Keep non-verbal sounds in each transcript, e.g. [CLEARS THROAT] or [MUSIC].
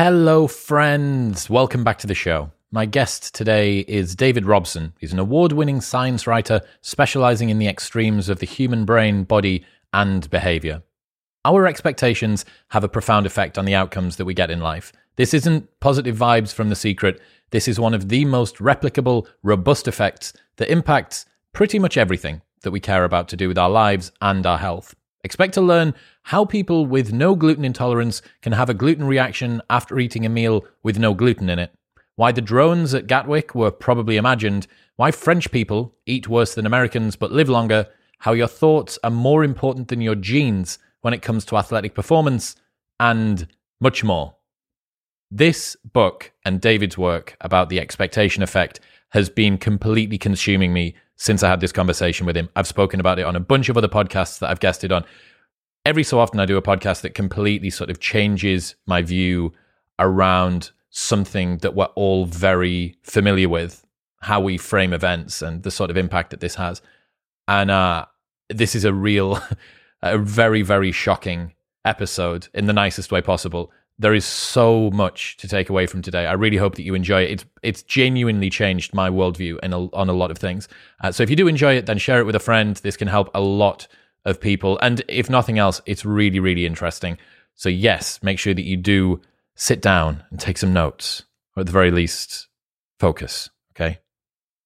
Hello, friends. Welcome back to the show. My guest today is David Robson. He's an award winning science writer specializing in the extremes of the human brain, body, and behavior. Our expectations have a profound effect on the outcomes that we get in life. This isn't positive vibes from the secret. This is one of the most replicable, robust effects that impacts pretty much everything that we care about to do with our lives and our health. Expect to learn how people with no gluten intolerance can have a gluten reaction after eating a meal with no gluten in it, why the drones at Gatwick were probably imagined, why French people eat worse than Americans but live longer, how your thoughts are more important than your genes when it comes to athletic performance, and much more. This book and David's work about the expectation effect has been completely consuming me since I had this conversation with him. I've spoken about it on a bunch of other podcasts that I've guested on. Every so often, I do a podcast that completely sort of changes my view around something that we're all very familiar with, how we frame events and the sort of impact that this has. And uh, this is a real, [LAUGHS] a very, very shocking episode in the nicest way possible there is so much to take away from today. I really hope that you enjoy it. It's it's genuinely changed my worldview in a, on a lot of things. Uh, so if you do enjoy it, then share it with a friend. This can help a lot of people, and if nothing else, it's really really interesting. So yes, make sure that you do sit down and take some notes, or at the very least, focus. Okay.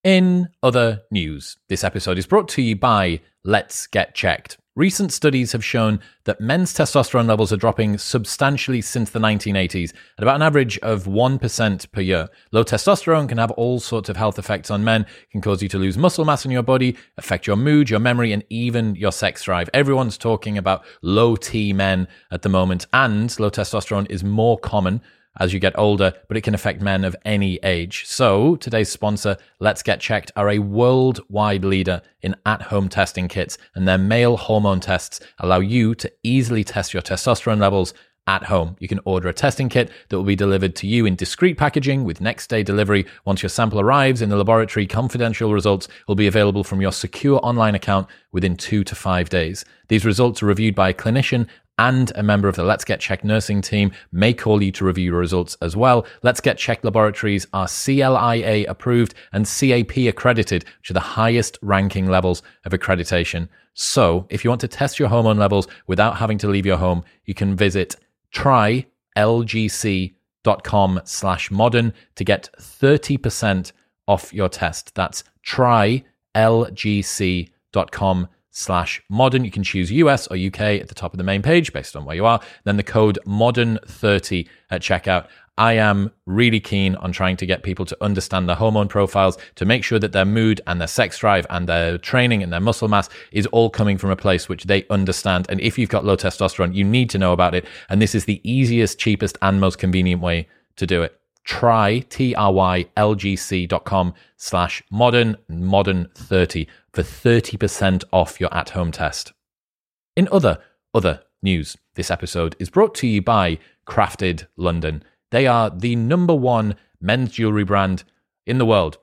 In other news, this episode is brought to you by Let's Get Checked. Recent studies have shown that men's testosterone levels are dropping substantially since the 1980s at about an average of 1% per year. Low testosterone can have all sorts of health effects on men, it can cause you to lose muscle mass in your body, affect your mood, your memory, and even your sex drive. Everyone's talking about low T men at the moment, and low testosterone is more common as you get older, but it can affect men of any age. So, today's sponsor, Let's Get Checked, are a worldwide leader in at home testing kits, and their male hormone tests allow you to easily test your testosterone levels at home. You can order a testing kit that will be delivered to you in discreet packaging with next day delivery. Once your sample arrives in the laboratory, confidential results will be available from your secure online account within two to five days. These results are reviewed by a clinician and a member of the Let's Get Checked nursing team may call you to review your results as well. Let's Get Checked laboratories are CLIA approved and CAP accredited, which are the highest ranking levels of accreditation. So, if you want to test your hormone levels without having to leave your home, you can visit trylgc.com slash modern to get 30% off your test. That's trylgc.com slash modern. You can choose US or UK at the top of the main page based on where you are. Then the code modern30 at checkout. I am really keen on trying to get people to understand their hormone profiles to make sure that their mood and their sex drive and their training and their muscle mass is all coming from a place which they understand. And if you've got low testosterone, you need to know about it. And this is the easiest, cheapest, and most convenient way to do it try T-R-Y-L-G-C.com slash modern modern 30 for 30% off your at-home test. In other other news, this episode is brought to you by Crafted London. They are the number one men's jewelry brand in the world,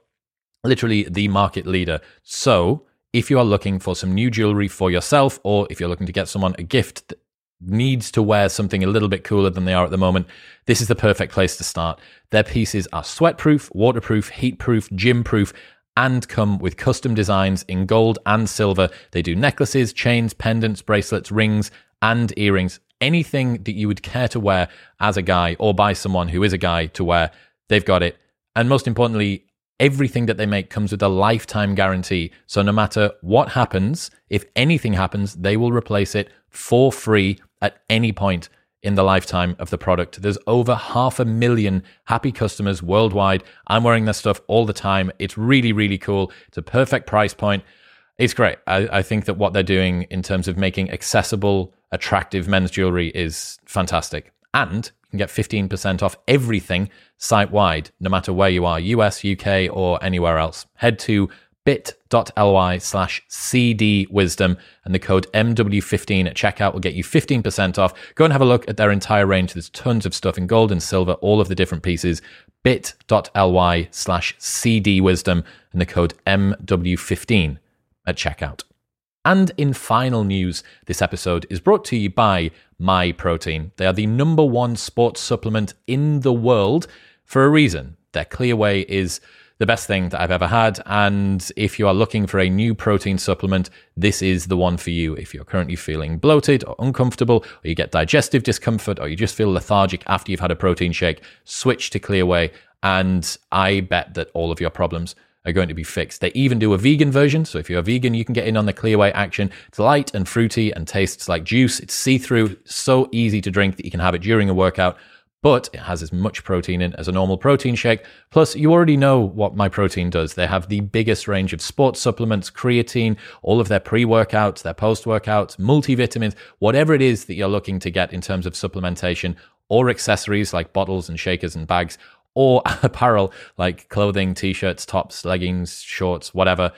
literally the market leader. So, if you are looking for some new jewelry for yourself, or if you're looking to get someone a gift that needs to wear something a little bit cooler than they are at the moment, this is the perfect place to start. Their pieces are sweatproof, waterproof, heatproof, gym-proof, and come with custom designs in gold and silver. They do necklaces, chains, pendants, bracelets, rings, and earrings. Anything that you would care to wear as a guy or by someone who is a guy to wear, they've got it. And most importantly, everything that they make comes with a lifetime guarantee. So no matter what happens, if anything happens, they will replace it for free at any point in the lifetime of the product. There's over half a million happy customers worldwide. I'm wearing this stuff all the time. It's really, really cool. It's a perfect price point. It's great. I, I think that what they're doing in terms of making accessible, attractive men's jewelry is fantastic. And you can get 15% off everything site wide, no matter where you are, US, UK, or anywhere else. Head to bit.ly slash cdwisdom and the code MW15 at checkout will get you 15% off. Go and have a look at their entire range. There's tons of stuff in gold and silver, all of the different pieces. bit.ly slash cdwisdom and the code MW15 at checkout. And in final news, this episode is brought to you by Myprotein. They are the number one sports supplement in the world for a reason. Their Clear Whey is the best thing that I've ever had. And if you are looking for a new protein supplement, this is the one for you. If you're currently feeling bloated or uncomfortable, or you get digestive discomfort, or you just feel lethargic after you've had a protein shake, switch to Clear Whey. And I bet that all of your problems are going to be fixed. They even do a vegan version. So if you're a vegan, you can get in on the Clear Whey action. It's light and fruity and tastes like juice. It's see through, so easy to drink that you can have it during a workout but it has as much protein in as a normal protein shake. Plus, you already know what Myprotein does. They have the biggest range of sports supplements, creatine, all of their pre workouts, their post workouts, multivitamins, whatever it is that you're looking to get in terms of supplementation or accessories like bottles and shakers and bags or [LAUGHS] apparel like clothing, t shirts, tops, leggings, shorts, whatever.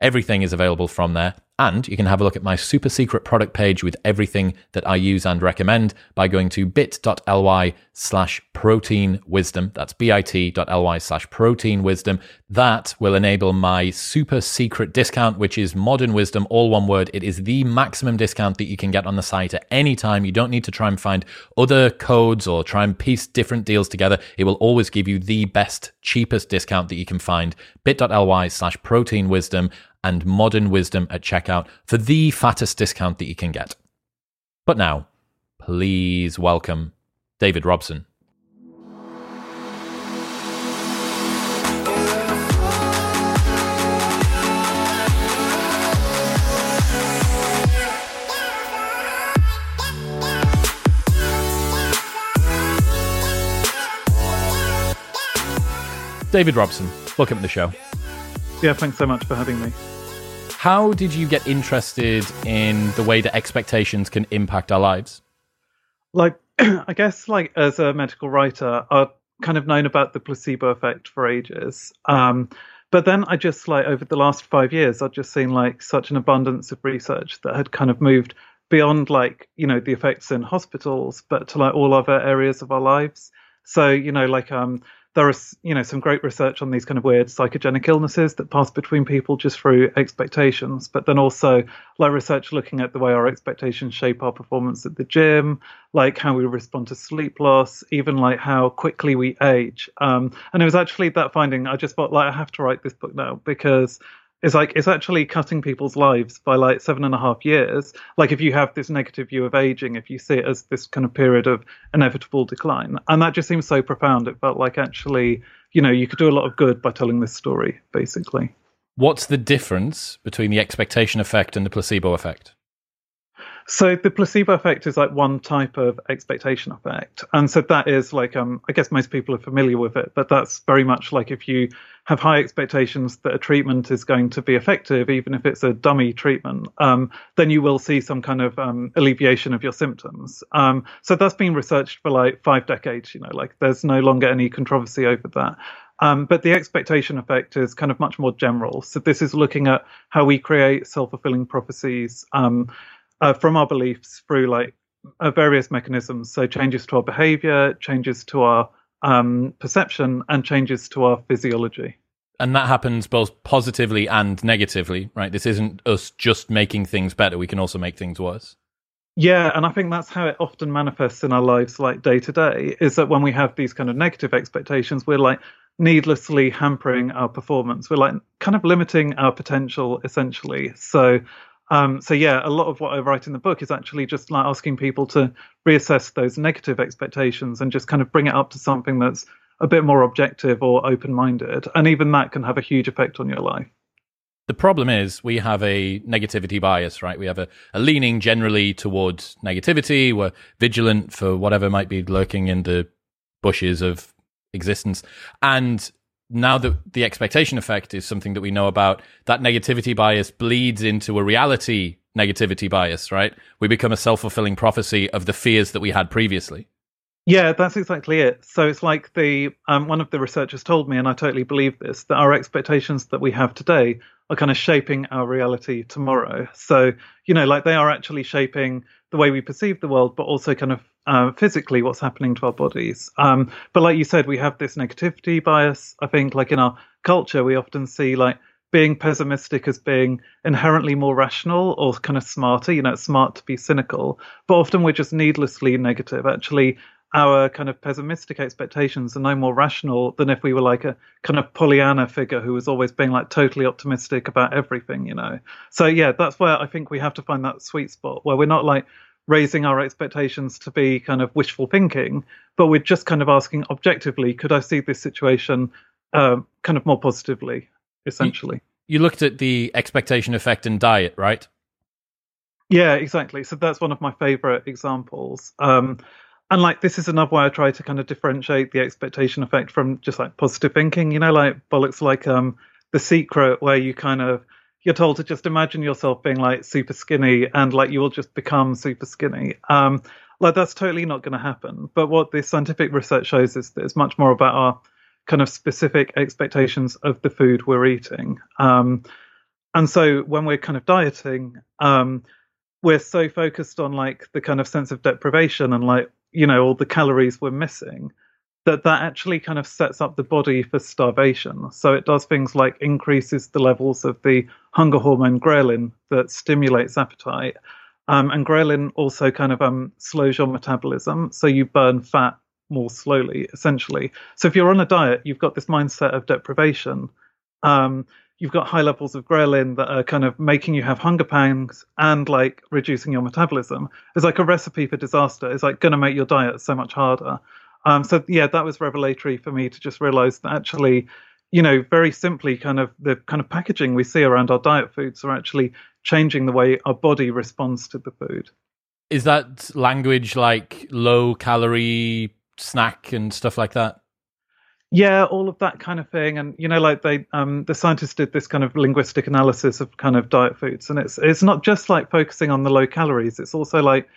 Everything is available from there. And you can have a look at my super secret product page with everything that I use and recommend by going to bit.ly slash protein wisdom. That's bit.ly slash protein wisdom. That will enable my super secret discount, which is modern wisdom, all one word. It is the maximum discount that you can get on the site at any time. You don't need to try and find other codes or try and piece different deals together. It will always give you the best, cheapest discount that you can find. bit.ly slash protein wisdom and modern wisdom at checkout for the fattest discount that you can get. But now, please welcome David Robson. David Robson, welcome to the show. Yeah, thanks so much for having me. How did you get interested in the way that expectations can impact our lives? Like, [CLEARS THROAT] I guess, like as a medical writer, I've kind of known about the placebo effect for ages. Um, but then I just like over the last five years, I've just seen like such an abundance of research that had kind of moved beyond like you know the effects in hospitals, but to like all other areas of our lives. So you know, like um, there is you know some great research on these kind of weird psychogenic illnesses that pass between people just through expectations but then also like research looking at the way our expectations shape our performance at the gym like how we respond to sleep loss even like how quickly we age. Um, and it was actually that finding i just thought like i have to write this book now because it's like it's actually cutting people's lives by like seven and a half years. Like if you have this negative view of aging, if you see it as this kind of period of inevitable decline, and that just seems so profound. It felt like actually, you know, you could do a lot of good by telling this story, basically. What's the difference between the expectation effect and the placebo effect? So the placebo effect is like one type of expectation effect, and so that is like um, I guess most people are familiar with it, but that's very much like if you have high expectations that a treatment is going to be effective, even if it's a dummy treatment, um, then you will see some kind of um, alleviation of your symptoms. Um, so that's been researched for like five decades. You know, like there's no longer any controversy over that. Um, but the expectation effect is kind of much more general. So this is looking at how we create self-fulfilling prophecies um, uh, from our beliefs through like uh, various mechanisms. So changes to our behavior, changes to our um, perception, and changes to our physiology. And that happens both positively and negatively, right? This isn't us just making things better. We can also make things worse. Yeah, and I think that's how it often manifests in our lives, like day to day, is that when we have these kind of negative expectations, we're like needlessly hampering our performance. We're like kind of limiting our potential, essentially. So um, so yeah, a lot of what I write in the book is actually just like asking people to reassess those negative expectations and just kind of bring it up to something that's a bit more objective or open-minded, and even that can have a huge effect on your life. The problem is we have a negativity bias, right? We have a, a leaning generally towards negativity. We're vigilant for whatever might be lurking in the bushes of existence. And now that the expectation effect is something that we know about, that negativity bias bleeds into a reality negativity bias, right? We become a self fulfilling prophecy of the fears that we had previously. Yeah, that's exactly it. So it's like the um, one of the researchers told me, and I totally believe this, that our expectations that we have today are kind of shaping our reality tomorrow. So you know, like they are actually shaping the way we perceive the world, but also kind of uh, physically what's happening to our bodies. Um, but like you said, we have this negativity bias. I think, like in our culture, we often see like being pessimistic as being inherently more rational or kind of smarter. You know, it's smart to be cynical, but often we're just needlessly negative. Actually, our kind of pessimistic expectations are no more rational than if we were like a kind of Pollyanna figure who was always being like totally optimistic about everything, you know. So yeah, that's where I think we have to find that sweet spot where we're not like raising our expectations to be kind of wishful thinking, but we're just kind of asking objectively, could I see this situation um, kind of more positively, essentially? You, you looked at the expectation effect in diet, right? Yeah, exactly. So that's one of my favorite examples. Um, and like this is another way I try to kind of differentiate the expectation effect from just like positive thinking. You know, like bollocks like um the secret where you kind of you're told to just imagine yourself being like super skinny and like you will just become super skinny. Um like that's totally not going to happen. But what the scientific research shows is that it's much more about our kind of specific expectations of the food we're eating. Um and so when we're kind of dieting, um, we're so focused on like the kind of sense of deprivation and like you know all the calories we're missing that that actually kind of sets up the body for starvation so it does things like increases the levels of the hunger hormone ghrelin that stimulates appetite um, and ghrelin also kind of um, slows your metabolism so you burn fat more slowly essentially so if you're on a diet you've got this mindset of deprivation um, you've got high levels of ghrelin that are kind of making you have hunger pangs and like reducing your metabolism. It's like a recipe for disaster. It's like going to make your diet so much harder. Um, so yeah, that was revelatory for me to just realize that actually, you know, very simply, kind of the kind of packaging we see around our diet foods are actually changing the way our body responds to the food. Is that language like low calorie snack and stuff like that? yeah all of that kind of thing and you know like they um the scientists did this kind of linguistic analysis of kind of diet foods and it's it's not just like focusing on the low calories it's also like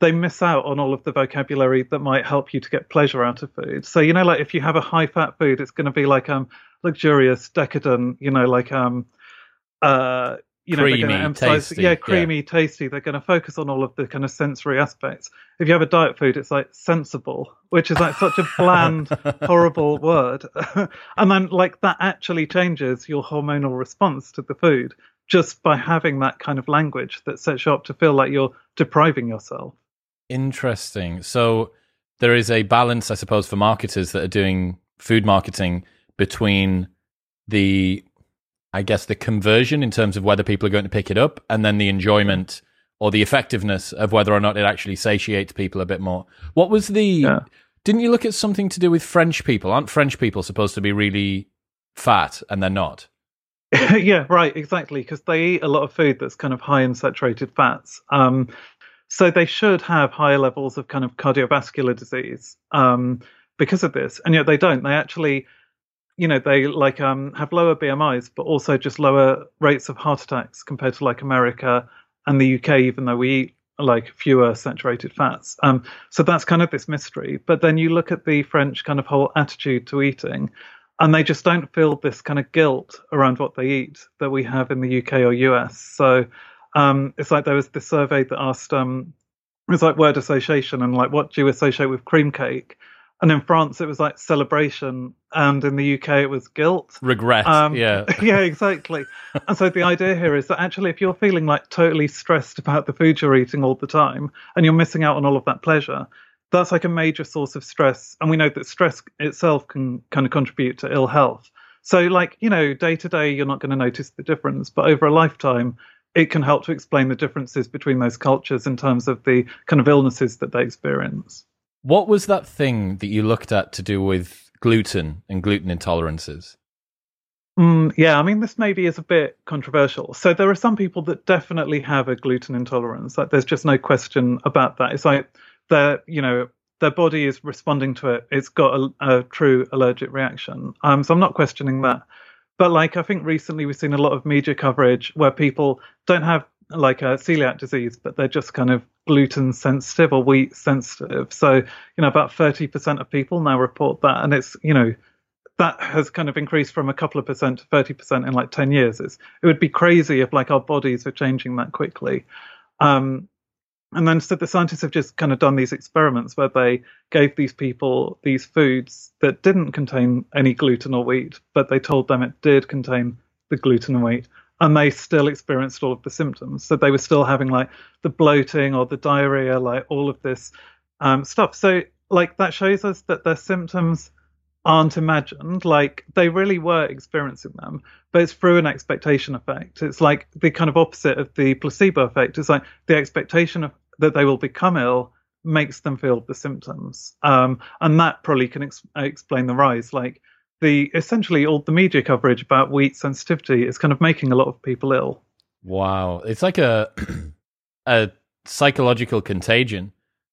they miss out on all of the vocabulary that might help you to get pleasure out of food so you know like if you have a high fat food it's going to be like um luxurious decadent you know like um uh you know, creamy, they're going to emphasize, tasty, yeah, creamy, yeah. tasty. They're going to focus on all of the kind of sensory aspects. If you have a diet food, it's like sensible, which is like such a bland, [LAUGHS] horrible word. [LAUGHS] and then, like, that actually changes your hormonal response to the food just by having that kind of language that sets you up to feel like you're depriving yourself. Interesting. So, there is a balance, I suppose, for marketers that are doing food marketing between the I guess, the conversion in terms of whether people are going to pick it up and then the enjoyment or the effectiveness of whether or not it actually satiates people a bit more. What was the. Yeah. Didn't you look at something to do with French people? Aren't French people supposed to be really fat and they're not? [LAUGHS] yeah, right, exactly. Because they eat a lot of food that's kind of high in saturated fats. Um, so they should have higher levels of kind of cardiovascular disease um, because of this, and yet they don't. They actually you know they like um have lower BMIs, but also just lower rates of heart attacks compared to like America and the UK, even though we eat like fewer saturated fats. Um, so that's kind of this mystery. But then you look at the French kind of whole attitude to eating, and they just don't feel this kind of guilt around what they eat that we have in the UK or US. So um, it's like there was this survey that asked, um, it was like word association and like what do you associate with cream cake? and in France it was like celebration, and in the UK it was guilt, regret. Um, yeah, [LAUGHS] yeah, exactly. and so the idea here is that actually, if you're feeling like totally stressed about the food you're eating all the time, and you're missing out on all of that pleasure, that's like a major source of stress. And we know that stress itself can kind of contribute to ill health. So, like you know, day to day you're not going to notice the difference, but over a lifetime. It can help to explain the differences between those cultures in terms of the kind of illnesses that they experience. What was that thing that you looked at to do with gluten and gluten intolerances? Mm, yeah, I mean, this maybe is a bit controversial. So there are some people that definitely have a gluten intolerance. Like, there's just no question about that. It's like their, you know, their body is responding to it. It's got a, a true allergic reaction. Um, so I'm not questioning that. But like, I think recently we've seen a lot of media coverage where people don't have like a celiac disease, but they're just kind of gluten sensitive or wheat sensitive. So, you know, about 30% of people now report that. And it's, you know, that has kind of increased from a couple of percent to 30% in like 10 years. It's, it would be crazy if like our bodies were changing that quickly. Um, and then so the scientists have just kind of done these experiments where they gave these people these foods that didn't contain any gluten or wheat, but they told them it did contain the gluten and wheat, and they still experienced all of the symptoms. So they were still having like the bloating or the diarrhea, like all of this um, stuff. So like that shows us that their symptoms aren't imagined. Like they really were experiencing them, but it's through an expectation effect. It's like the kind of opposite of the placebo effect. It's like the expectation of that they will become ill makes them feel the symptoms, um, and that probably can ex- explain the rise. Like the essentially all the media coverage about wheat sensitivity is kind of making a lot of people ill. Wow, it's like a [CLEARS THROAT] a psychological contagion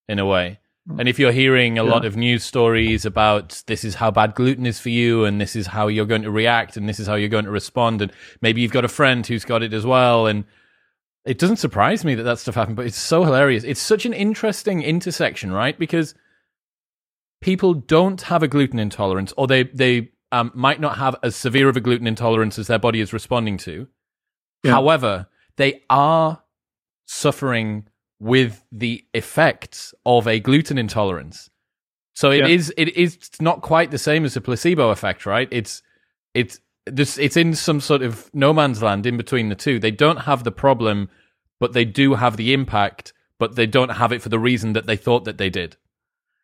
in a way. Hmm. And if you're hearing a yeah. lot of news stories about this is how bad gluten is for you, and this is how you're going to react, and this is how you're going to respond, and maybe you've got a friend who's got it as well, and it doesn't surprise me that that stuff happened, but it's so hilarious. It's such an interesting intersection, right? Because people don't have a gluten intolerance, or they they um, might not have as severe of a gluten intolerance as their body is responding to. Yeah. However, they are suffering with the effects of a gluten intolerance. So it yeah. is it is not quite the same as a placebo effect, right? It's it's this it's in some sort of no man's land in between the two. They don't have the problem, but they do have the impact, but they don't have it for the reason that they thought that they did.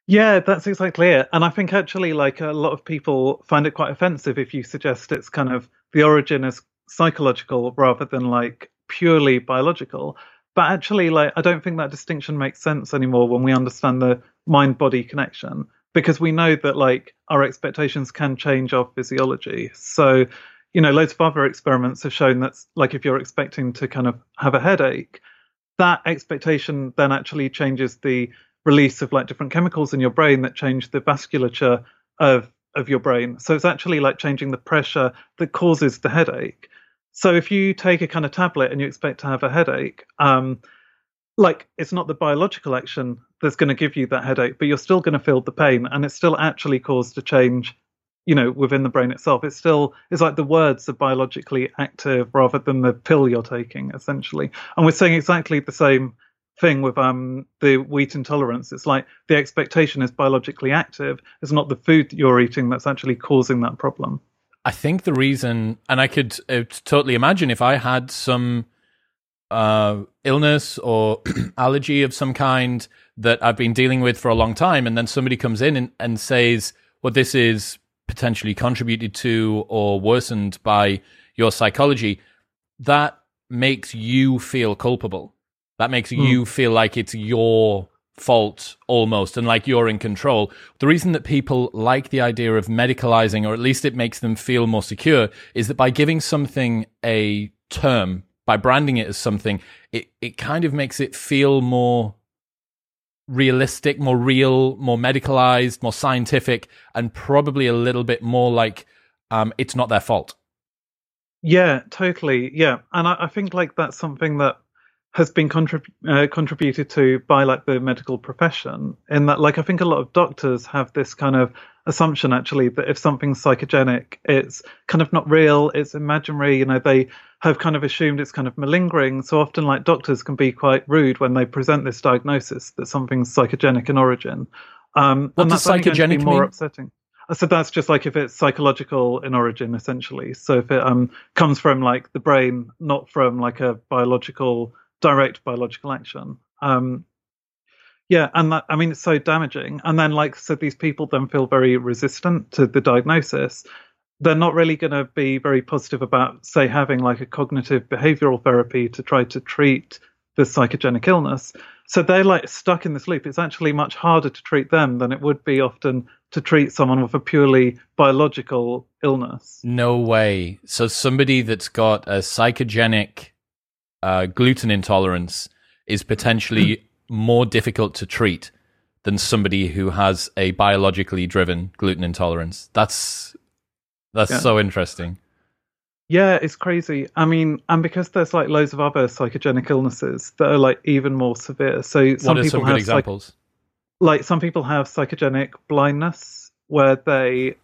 Yeah, that's exactly it. And I think actually, like a lot of people find it quite offensive if you suggest it's kind of the origin is psychological rather than like purely biological. But actually, like I don't think that distinction makes sense anymore when we understand the mind-body connection because we know that like our expectations can change our physiology. So, you know, loads of other experiments have shown that like if you're expecting to kind of have a headache, that expectation then actually changes the release of like different chemicals in your brain that change the vasculature of of your brain. So it's actually like changing the pressure that causes the headache. So if you take a kind of tablet and you expect to have a headache, um, like it's not the biological action that's going to give you that headache, but you're still going to feel the pain, and it's still actually caused a change, you know, within the brain itself. It's still it's like the words are biologically active rather than the pill you're taking, essentially. And we're saying exactly the same thing with um the wheat intolerance. It's like the expectation is biologically active. It's not the food that you're eating that's actually causing that problem. I think the reason, and I could uh, totally imagine if I had some uh, illness or [CLEARS THROAT] allergy of some kind that I've been dealing with for a long time, and then somebody comes in and, and says, well, this is potentially contributed to or worsened by your psychology, that makes you feel culpable. That makes mm. you feel like it's your fault almost and like you're in control. The reason that people like the idea of medicalizing, or at least it makes them feel more secure, is that by giving something a term, by branding it as something, it, it kind of makes it feel more realistic, more real, more medicalized, more scientific, and probably a little bit more like um, it's not their fault. Yeah, totally. Yeah, and I, I think like that's something that has been contrib- uh, contributed to by like the medical profession in that like i think a lot of doctors have this kind of assumption actually that if something's psychogenic it's kind of not real it's imaginary you know they have kind of assumed it's kind of malingering. So often like doctors can be quite rude when they present this diagnosis that something's psychogenic in origin. Um what does psychogenic more mean? upsetting. So that's just like if it's psychological in origin essentially. So if it um comes from like the brain not from like a biological direct biological action. Um, yeah, and that, I mean it's so damaging. And then, like so, these people then feel very resistant to the diagnosis. They're not really going to be very positive about, say, having like a cognitive behavioral therapy to try to treat the psychogenic illness. So they're like stuck in this loop. It's actually much harder to treat them than it would be often to treat someone with a purely biological illness. No way. So somebody that's got a psychogenic uh, gluten intolerance is potentially hmm. more difficult to treat than somebody who has a biologically driven gluten intolerance. That's that's yeah. so interesting. Yeah, it's crazy. I mean, and because there's like loads of other psychogenic illnesses that are like even more severe. So some what are people some good have examples? Psych- like some people have psychogenic blindness where they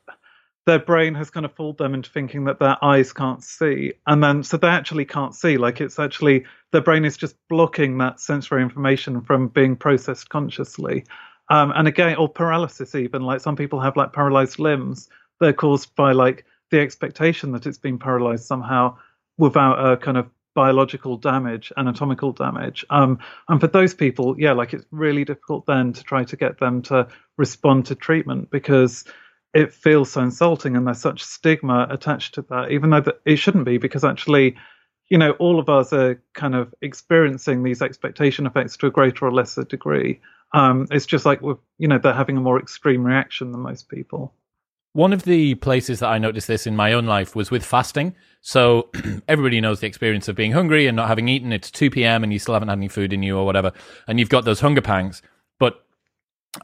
their brain has kind of fooled them into thinking that their eyes can't see. And then so they actually can't see. Like it's actually their brain is just blocking that sensory information from being processed consciously. Um, and again or paralysis even. Like some people have like paralyzed limbs. They're caused by like the expectation that it's been paralyzed somehow without a kind of biological damage, anatomical damage. Um, and for those people, yeah, like it's really difficult then to try to get them to respond to treatment because it feels so insulting and there's such stigma attached to that, even though it shouldn't be, because actually, you know, all of us are kind of experiencing these expectation effects to a greater or lesser degree. Um, it's just like, we, you know, they're having a more extreme reaction than most people. One of the places that I noticed this in my own life was with fasting. So [CLEARS THROAT] everybody knows the experience of being hungry and not having eaten. It's 2 p.m. and you still haven't had any food in you or whatever. And you've got those hunger pangs. But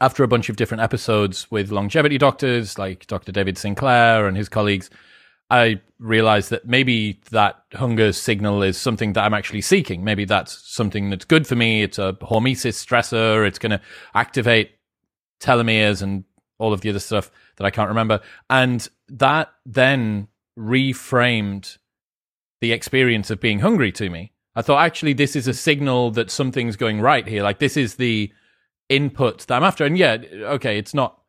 after a bunch of different episodes with longevity doctors like Dr. David Sinclair and his colleagues, I realized that maybe that hunger signal is something that I'm actually seeking. Maybe that's something that's good for me. It's a hormesis stressor. It's going to activate telomeres and all of the other stuff that I can't remember. And that then reframed the experience of being hungry to me. I thought, actually, this is a signal that something's going right here. Like, this is the input that I'm after. And yeah, okay, it's not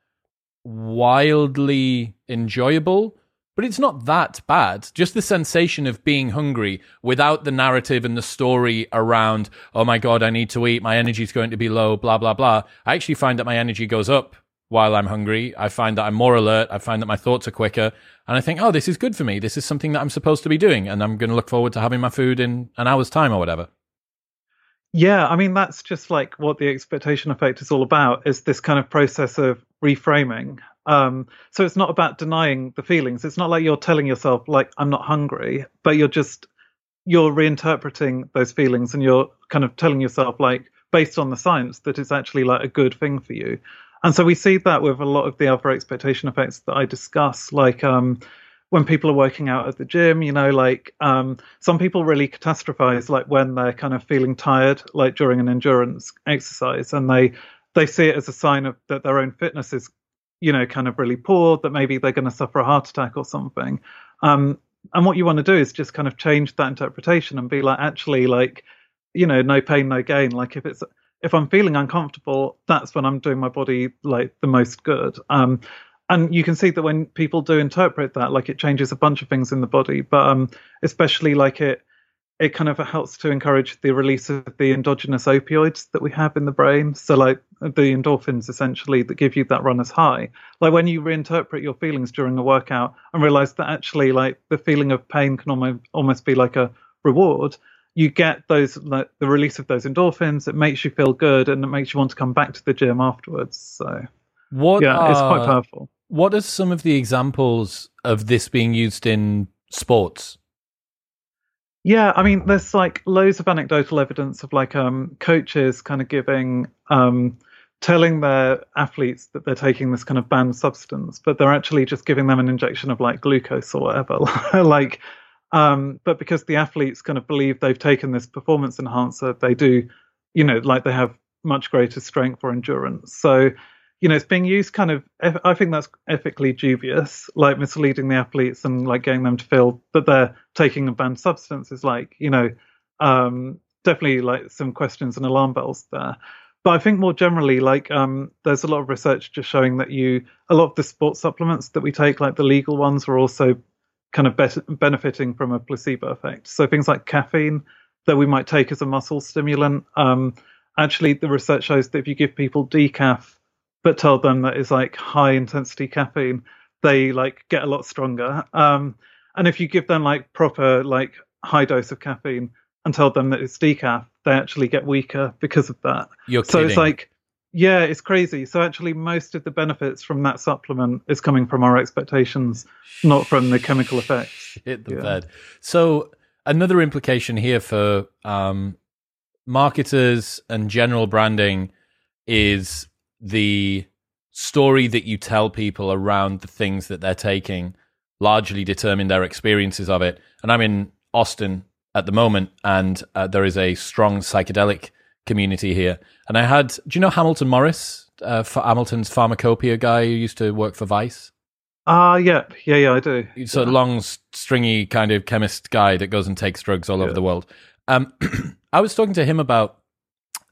wildly enjoyable, but it's not that bad. Just the sensation of being hungry without the narrative and the story around, oh my God, I need to eat, my energy's going to be low, blah, blah, blah. I actually find that my energy goes up while I'm hungry. I find that I'm more alert. I find that my thoughts are quicker. And I think, oh, this is good for me. This is something that I'm supposed to be doing. And I'm going to look forward to having my food in an hour's time or whatever. Yeah, I mean, that's just like what the expectation effect is all about is this kind of process of reframing. Um, so it's not about denying the feelings. It's not like you're telling yourself, like, I'm not hungry, but you're just, you're reinterpreting those feelings and you're kind of telling yourself, like, based on the science, that it's actually like a good thing for you. And so we see that with a lot of the other expectation effects that I discuss, like um, when people are working out at the gym, you know, like um, some people really catastrophize, like when they're kind of feeling tired, like during an endurance exercise, and they they see it as a sign of that their own fitness is, you know, kind of really poor, that maybe they're going to suffer a heart attack or something. Um, and what you want to do is just kind of change that interpretation and be like, actually, like, you know, no pain, no gain. Like if it's if I'm feeling uncomfortable, that's when I'm doing my body like the most good. Um, and you can see that when people do interpret that, like it changes a bunch of things in the body, but um, especially like it, it kind of helps to encourage the release of the endogenous opioids that we have in the brain. So like the endorphins essentially that give you that runner's high. Like when you reinterpret your feelings during a workout and realize that actually like the feeling of pain can almost almost be like a reward you get those like, the release of those endorphins. It makes you feel good, and it makes you want to come back to the gym afterwards. So, what? Yeah, are, it's quite powerful. What are some of the examples of this being used in sports? Yeah, I mean, there's like loads of anecdotal evidence of like um, coaches kind of giving, um, telling their athletes that they're taking this kind of banned substance, but they're actually just giving them an injection of like glucose or whatever. [LAUGHS] like um, but because the athletes kind of believe they've taken this performance enhancer, they do, you know, like they have much greater strength or endurance. So, you know, it's being used kind of, I think that's ethically dubious, like misleading the athletes and like getting them to feel that they're taking a banned substance is like, you know, um, definitely like some questions and alarm bells there. But I think more generally, like um, there's a lot of research just showing that you, a lot of the sports supplements that we take, like the legal ones, are also kind of be- benefiting from a placebo effect. So things like caffeine that we might take as a muscle stimulant. Um, actually, the research shows that if you give people decaf, but tell them that it's like high intensity caffeine, they like get a lot stronger. Um, and if you give them like proper like high dose of caffeine and tell them that it's decaf, they actually get weaker because of that. You're so kidding. it's like yeah, it's crazy. So actually, most of the benefits from that supplement is coming from our expectations, not from the chemical effects. [LAUGHS] Hit the yeah. bed. So another implication here for um, marketers and general branding is the story that you tell people around the things that they're taking largely determine their experiences of it. And I'm in Austin at the moment, and uh, there is a strong psychedelic community here. And I had, do you know Hamilton Morris, uh, Hamilton's pharmacopoeia guy who used to work for Vice? Ah, uh, yeah, yeah, yeah, I do. He's yeah. a long, stringy kind of chemist guy that goes and takes drugs all yeah. over the world. Um, [CLEARS THROAT] I was talking to him about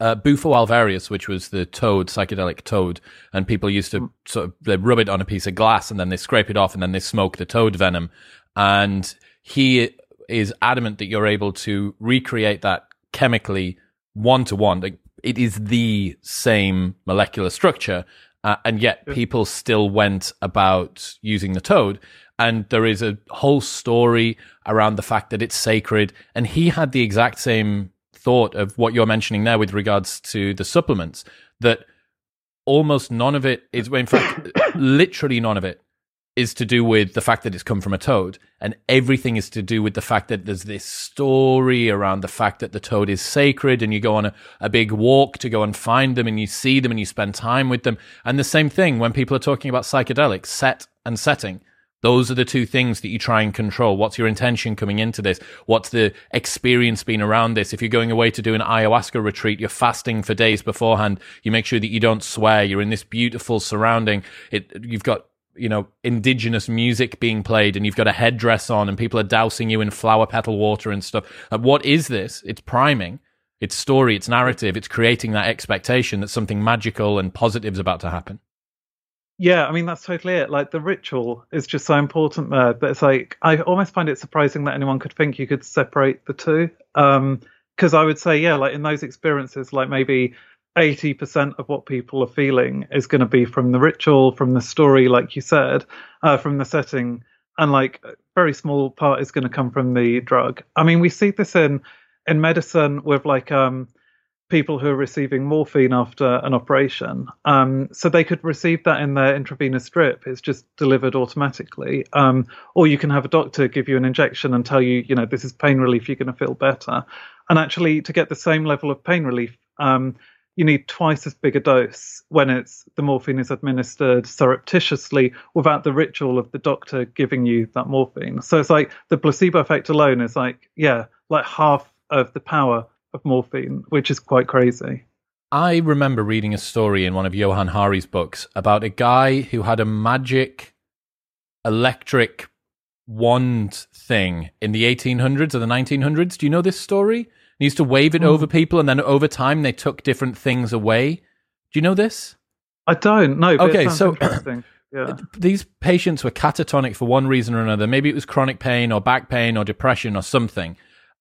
uh, Bufo alvarius, which was the toad, psychedelic toad, and people used to sort of they rub it on a piece of glass and then they scrape it off and then they smoke the toad venom. And he is adamant that you're able to recreate that chemically one to one. It is the same molecular structure, uh, and yet people still went about using the toad. And there is a whole story around the fact that it's sacred. And he had the exact same thought of what you're mentioning there with regards to the supplements that almost none of it is, in fact, [COUGHS] literally none of it is to do with the fact that it's come from a toad, and everything is to do with the fact that there's this story around the fact that the toad is sacred, and you go on a, a big walk to go and find them, and you see them, and you spend time with them. And the same thing when people are talking about psychedelics, set and setting. Those are the two things that you try and control. What's your intention coming into this? What's the experience been around this? If you're going away to do an ayahuasca retreat, you're fasting for days beforehand. You make sure that you don't swear. You're in this beautiful surrounding. It, you've got you know, indigenous music being played and you've got a headdress on and people are dousing you in flower petal water and stuff. Like, what is this? It's priming. It's story, it's narrative, it's creating that expectation that something magical and positive is about to happen. Yeah, I mean that's totally it. Like the ritual is just so important there that it's like I almost find it surprising that anyone could think you could separate the two. Um because I would say, yeah, like in those experiences, like maybe 80% of what people are feeling is going to be from the ritual, from the story, like you said, uh, from the setting, and like a very small part is going to come from the drug. I mean, we see this in in medicine with like um, people who are receiving morphine after an operation. Um, so they could receive that in their intravenous drip. It's just delivered automatically. Um, or you can have a doctor give you an injection and tell you, you know, this is pain relief. You're going to feel better. And actually, to get the same level of pain relief, um, you need twice as big a dose when it's the morphine is administered surreptitiously without the ritual of the doctor giving you that morphine. So it's like the placebo effect alone is like, yeah, like half of the power of morphine, which is quite crazy. I remember reading a story in one of Johann Hari's books about a guy who had a magic electric wand thing in the 1800s or the 1900s. Do you know this story? He used to wave it mm. over people, and then over time they took different things away. Do you know this? I don't know. okay, so [CLEARS THROAT] yeah. these patients were catatonic for one reason or another. Maybe it was chronic pain or back pain or depression or something.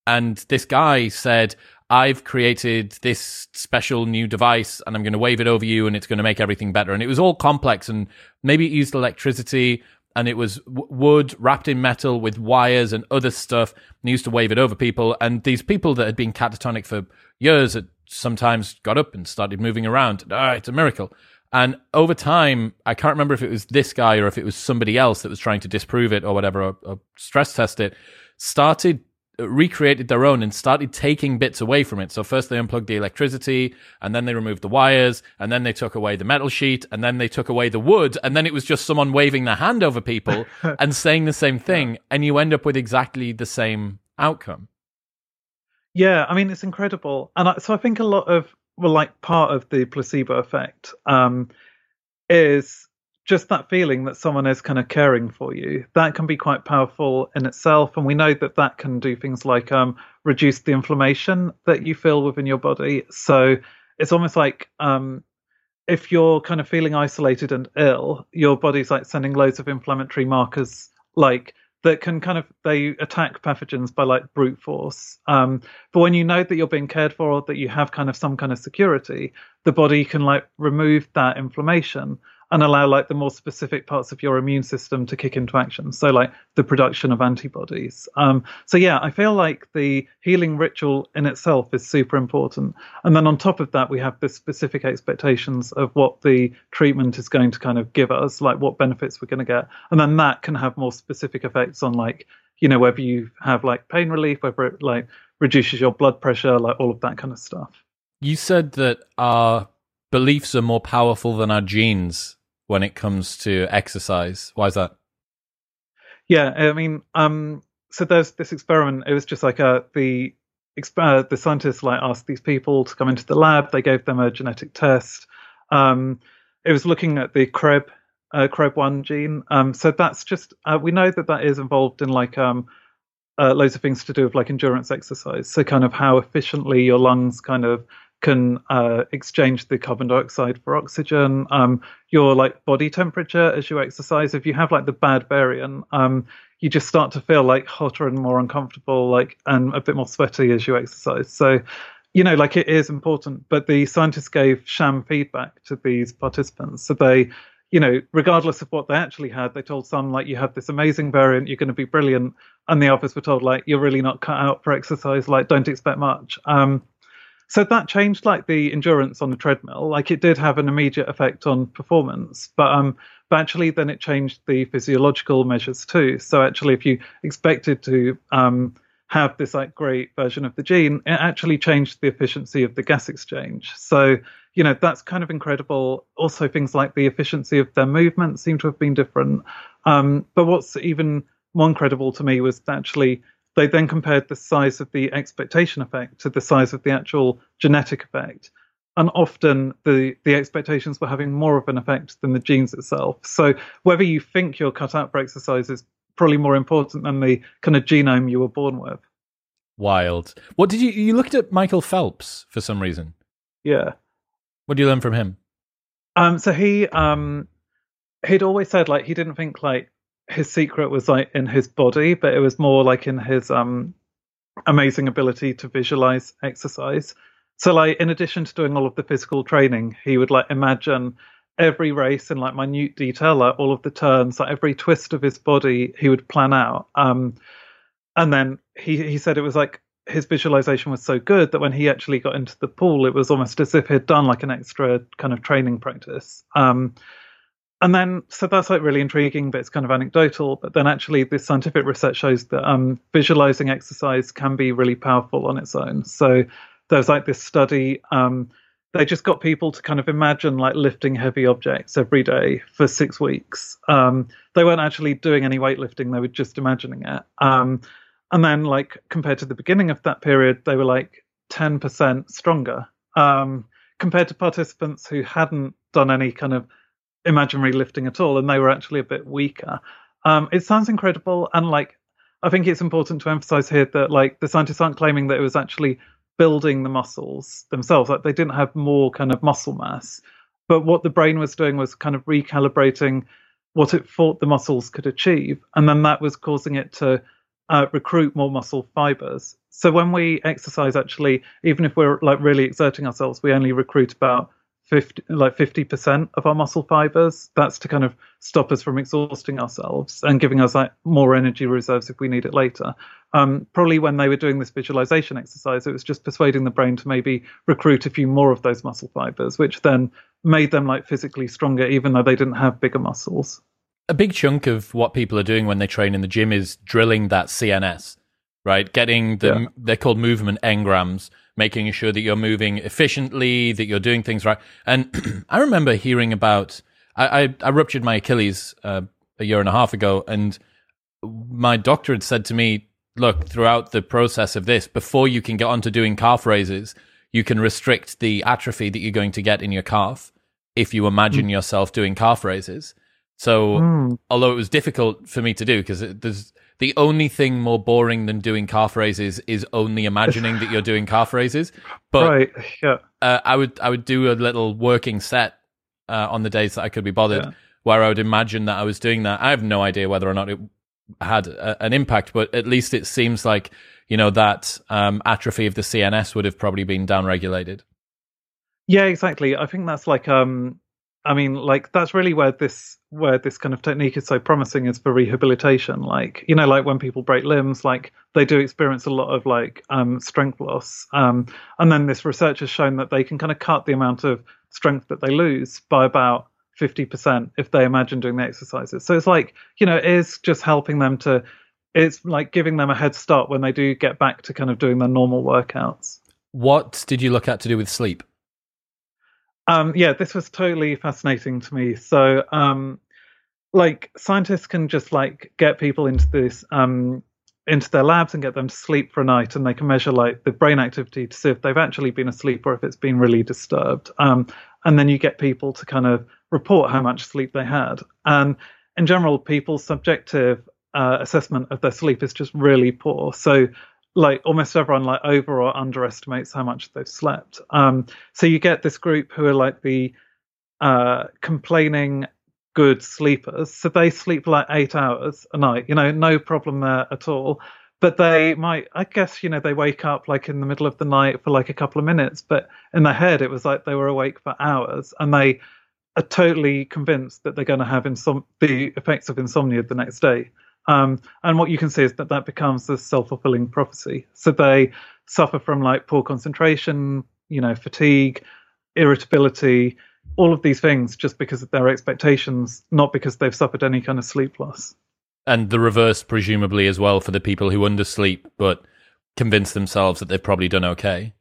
And this guy said, I've created this special new device and I'm going to wave it over you and it's going to make everything better. And it was all complex and maybe it used electricity and it was w- wood wrapped in metal with wires and other stuff. And used to wave it over people, and these people that had been catatonic for years had sometimes got up and started moving around. Ah, it's a miracle. And over time, I can't remember if it was this guy or if it was somebody else that was trying to disprove it or whatever, or, or stress test it, started recreated their own and started taking bits away from it. So first they unplugged the electricity and then they removed the wires and then they took away the metal sheet and then they took away the wood and then it was just someone waving their hand over people [LAUGHS] and saying the same thing and you end up with exactly the same outcome. Yeah, I mean it's incredible. And I, so I think a lot of well like part of the placebo effect um is just that feeling that someone is kind of caring for you that can be quite powerful in itself and we know that that can do things like um, reduce the inflammation that you feel within your body. So it's almost like um, if you're kind of feeling isolated and ill your body's like sending loads of inflammatory markers like that can kind of they attack pathogens by like brute force. Um, but when you know that you're being cared for or that you have kind of some kind of security the body can like remove that inflammation and allow like the more specific parts of your immune system to kick into action. So like the production of antibodies. Um, so yeah, I feel like the healing ritual in itself is super important. And then on top of that, we have the specific expectations of what the treatment is going to kind of give us, like what benefits we're going to get. And then that can have more specific effects on like, you know, whether you have like pain relief, whether it like reduces your blood pressure, like all of that kind of stuff. You said that our beliefs are more powerful than our genes when it comes to exercise. Why is that? Yeah, I mean, um, so there's this experiment. It was just like a uh, the uh, the scientists like asked these people to come into the lab. They gave them a genetic test. Um, it was looking at the CREB uh, CREB1 gene. Um, so that's just uh, we know that that is involved in like um, uh, loads of things to do with like endurance exercise. So kind of how efficiently your lungs kind of can uh, exchange the carbon dioxide for oxygen. Um, your like body temperature as you exercise, if you have like the bad variant, um, you just start to feel like hotter and more uncomfortable, like and a bit more sweaty as you exercise. So, you know, like it is important. But the scientists gave sham feedback to these participants, so they you know, regardless of what they actually had, they told some like you have this amazing variant, you're going to be brilliant, and the others were told like you're really not cut out for exercise, like don't expect much. Um, so that changed like the endurance on the treadmill. Like it did have an immediate effect on performance, but um, but actually then it changed the physiological measures too. So actually, if you expected to um, have this like great version of the gene, it actually changed the efficiency of the gas exchange. So you know that's kind of incredible. Also, things like the efficiency of their movement seem to have been different. Um, but what's even more incredible to me was actually they then compared the size of the expectation effect to the size of the actual genetic effect. And often the, the expectations were having more of an effect than the genes itself. So whether you think you're cut out for exercise is probably more important than the kind of genome you were born with. Wild. What did you you looked at Michael Phelps for some reason? Yeah. What do you learn from him? Um, so he um, he'd always said like he didn't think like his secret was like in his body, but it was more like in his um, amazing ability to visualize exercise. So like in addition to doing all of the physical training, he would like imagine every race in like minute detail, like all of the turns, like every twist of his body, he would plan out. Um, and then he he said it was like his visualization was so good that when he actually got into the pool, it was almost as if he'd done like an extra kind of training practice. Um, and then, so that's like really intriguing, but it's kind of anecdotal. But then, actually, this scientific research shows that um, visualizing exercise can be really powerful on its own. So there's like this study. Um, they just got people to kind of imagine like lifting heavy objects every day for six weeks. Um, they weren't actually doing any weightlifting; they were just imagining it. Um, and then like compared to the beginning of that period they were like 10% stronger um, compared to participants who hadn't done any kind of imaginary lifting at all and they were actually a bit weaker um, it sounds incredible and like i think it's important to emphasize here that like the scientists aren't claiming that it was actually building the muscles themselves like they didn't have more kind of muscle mass but what the brain was doing was kind of recalibrating what it thought the muscles could achieve and then that was causing it to uh, recruit more muscle fibers. So when we exercise, actually, even if we're like really exerting ourselves, we only recruit about 50, like 50% of our muscle fibers. That's to kind of stop us from exhausting ourselves and giving us like more energy reserves if we need it later. Um, probably when they were doing this visualization exercise, it was just persuading the brain to maybe recruit a few more of those muscle fibers, which then made them like physically stronger, even though they didn't have bigger muscles a big chunk of what people are doing when they train in the gym is drilling that CNS, right? Getting the yeah. they're called movement engrams, making sure that you're moving efficiently, that you're doing things right. And [CLEARS THROAT] I remember hearing about I, I, I ruptured my Achilles uh, a year and a half ago, and my doctor had said to me, "Look, throughout the process of this, before you can get onto doing calf raises, you can restrict the atrophy that you're going to get in your calf." If you imagine mm. yourself doing calf raises, so, mm. although it was difficult for me to do because there's the only thing more boring than doing calf raises is only imagining that you're doing calf raises. But right, yeah. Uh, I would I would do a little working set uh, on the days that I could be bothered, yeah. where I would imagine that I was doing that. I have no idea whether or not it had a, an impact, but at least it seems like you know that um, atrophy of the CNS would have probably been downregulated. Yeah, exactly. I think that's like um I mean, like that's really where this where this kind of technique is so promising is for rehabilitation. Like, you know, like when people break limbs, like they do experience a lot of like um, strength loss. Um, and then this research has shown that they can kind of cut the amount of strength that they lose by about 50% if they imagine doing the exercises. So it's like, you know, it is just helping them to, it's like giving them a head start when they do get back to kind of doing their normal workouts. What did you look at to do with sleep? Um, yeah, this was totally fascinating to me. So, um, like, scientists can just like get people into this um, into their labs and get them to sleep for a night, and they can measure like the brain activity to see if they've actually been asleep or if it's been really disturbed. Um, and then you get people to kind of report how much sleep they had. And in general, people's subjective uh, assessment of their sleep is just really poor. So like almost everyone like over or underestimates how much they've slept. Um, so you get this group who are like the uh, complaining good sleepers. So they sleep like eight hours a night, you know, no problem there at all. But they might, I guess, you know, they wake up like in the middle of the night for like a couple of minutes, but in their head it was like they were awake for hours and they are totally convinced that they're going to have insom- the effects of insomnia the next day. Um, and what you can see is that that becomes a self-fulfilling prophecy. So they suffer from like poor concentration, you know, fatigue, irritability, all of these things just because of their expectations, not because they've suffered any kind of sleep loss. And the reverse, presumably, as well for the people who undersleep but convince themselves that they've probably done okay.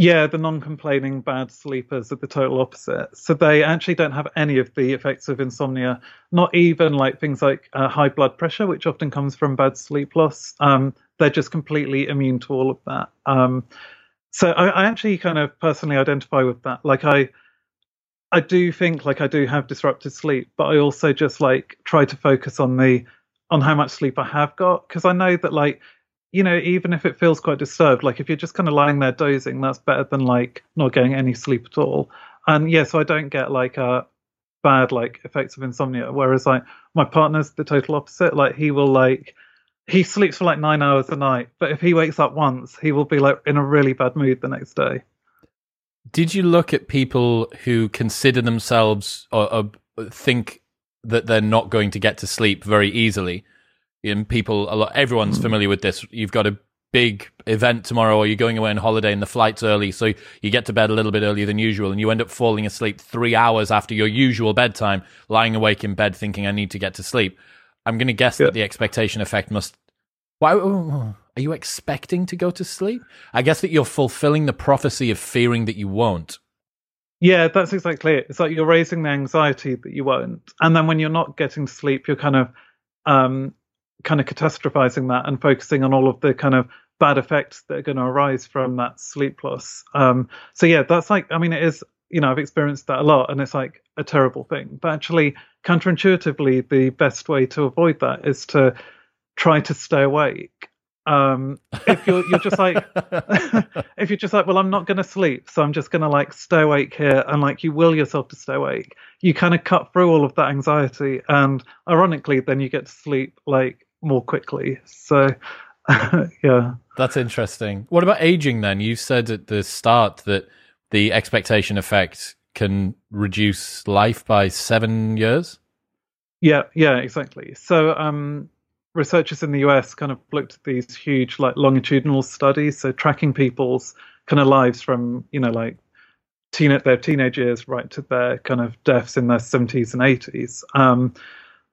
Yeah, the non-complaining bad sleepers are the total opposite. So they actually don't have any of the effects of insomnia, not even like things like uh, high blood pressure, which often comes from bad sleep loss. Um, they're just completely immune to all of that. Um, so I, I, actually kind of personally identify with that. Like I, I do think like I do have disrupted sleep, but I also just like try to focus on the on how much sleep I have got because I know that like you know, even if it feels quite disturbed, like if you're just kind of lying there dozing, that's better than like not getting any sleep at all. And yeah, so I don't get like a bad like effects of insomnia. Whereas like my partner's the total opposite. Like he will like he sleeps for like nine hours a night, but if he wakes up once, he will be like in a really bad mood the next day. Did you look at people who consider themselves or, or think that they're not going to get to sleep very easily? And people, a lot, everyone's familiar with this. You've got a big event tomorrow, or you're going away on holiday, and the flight's early, so you get to bed a little bit earlier than usual, and you end up falling asleep three hours after your usual bedtime, lying awake in bed thinking, "I need to get to sleep." I'm going to guess yeah. that the expectation effect must. Why are you expecting to go to sleep? I guess that you're fulfilling the prophecy of fearing that you won't. Yeah, that's exactly it. It's like you're raising the anxiety that you won't, and then when you're not getting sleep, you're kind of um, kind of catastrophizing that and focusing on all of the kind of bad effects that are going to arise from that sleep loss. Um, so yeah, that's like, I mean, it is, you know, I've experienced that a lot and it's like a terrible thing. But actually, counterintuitively, the best way to avoid that is to try to stay awake. Um, if you're you're just like [LAUGHS] if you're just like well i'm not going to sleep so i'm just going to like stay awake here and like you will yourself to stay awake you kind of cut through all of that anxiety and ironically then you get to sleep like more quickly. So, [LAUGHS] yeah. That's interesting. What about aging then? You said at the start that the expectation effect can reduce life by seven years. Yeah, yeah, exactly. So, um, researchers in the US kind of looked at these huge, like, longitudinal studies, so tracking people's kind of lives from, you know, like teen their teenage years right to their kind of deaths in their 70s and 80s. Um,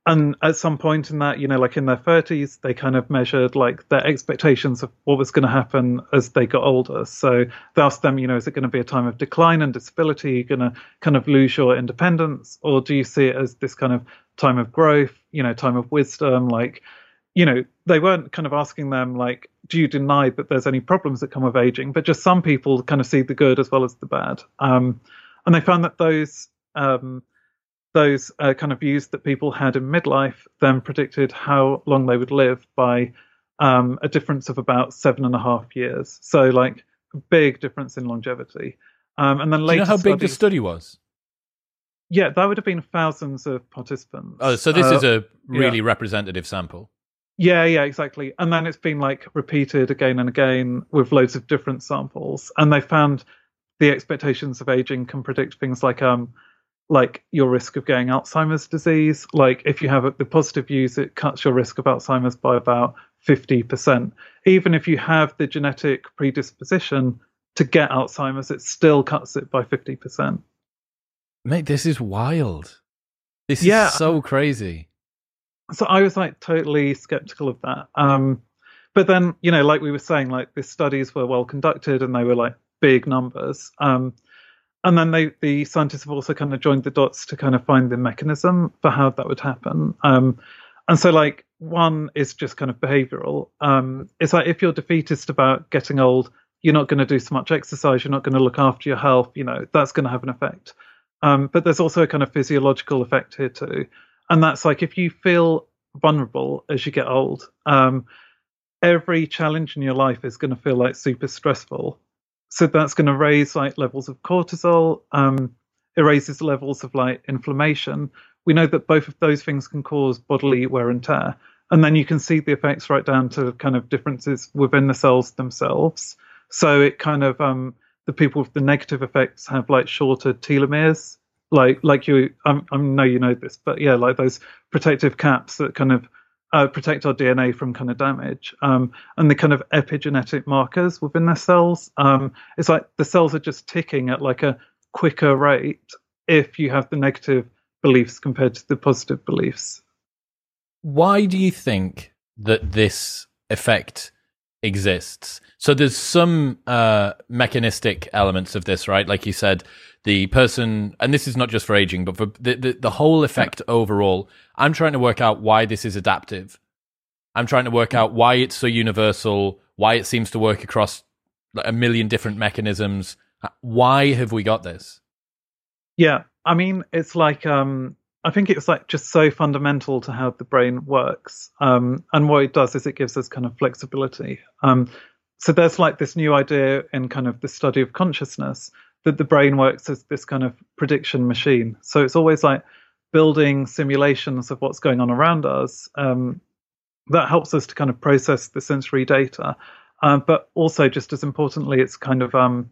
and at some point in that, you know, like in their 30s, they kind of measured like their expectations of what was going to happen as they got older. So they asked them, you know, is it going to be a time of decline and disability? You going to kind of lose your independence? Or do you see it as this kind of time of growth, you know, time of wisdom? Like, you know, they weren't kind of asking them, like, do you deny that there's any problems that come with aging? But just some people kind of see the good as well as the bad. Um, and they found that those, um, those uh, kind of views that people had in midlife then predicted how long they would live by um, a difference of about seven and a half years. So, like, big difference in longevity. Um, and then later, Do you know how studies, big the study was? Yeah, that would have been thousands of participants. Oh, so this uh, is a really yeah. representative sample. Yeah, yeah, exactly. And then it's been like repeated again and again with loads of different samples, and they found the expectations of aging can predict things like um like your risk of getting Alzheimer's disease. Like if you have the positive views, it cuts your risk of Alzheimer's by about 50%. Even if you have the genetic predisposition to get Alzheimer's, it still cuts it by 50%. Mate, this is wild. This is so crazy. So I was like totally skeptical of that. Um, but then, you know, like we were saying, like the studies were well conducted and they were like big numbers. Um, and then they, the scientists have also kind of joined the dots to kind of find the mechanism for how that would happen. Um, and so, like, one is just kind of behavioral. Um, it's like if you're defeatist about getting old, you're not going to do so much exercise, you're not going to look after your health, you know, that's going to have an effect. Um, but there's also a kind of physiological effect here too. And that's like if you feel vulnerable as you get old, um, every challenge in your life is going to feel like super stressful. So that's going to raise like levels of cortisol. Um, it raises levels of like inflammation. We know that both of those things can cause bodily wear and tear. And then you can see the effects right down to kind of differences within the cells themselves. So it kind of um, the people with the negative effects have like shorter telomeres, like like you. Um, I know you know this, but yeah, like those protective caps that kind of uh, protect our DNA from kind of damage, um, and the kind of epigenetic markers within the cells. Um, it's like the cells are just ticking at like a quicker rate if you have the negative beliefs compared to the positive beliefs. Why do you think that this effect exists? So there's some uh, mechanistic elements of this, right? Like you said, the person, and this is not just for aging, but for the, the, the whole effect overall. I'm trying to work out why this is adaptive. I'm trying to work out why it's so universal, why it seems to work across a million different mechanisms. Why have we got this? Yeah, I mean, it's like um, I think it's like just so fundamental to how the brain works. Um, and what it does is it gives us kind of flexibility. Um, so there's like this new idea in kind of the study of consciousness that the brain works as this kind of prediction machine. So it's always like building simulations of what's going on around us. Um, that helps us to kind of process the sensory data. Uh, but also, just as importantly, it's kind of um,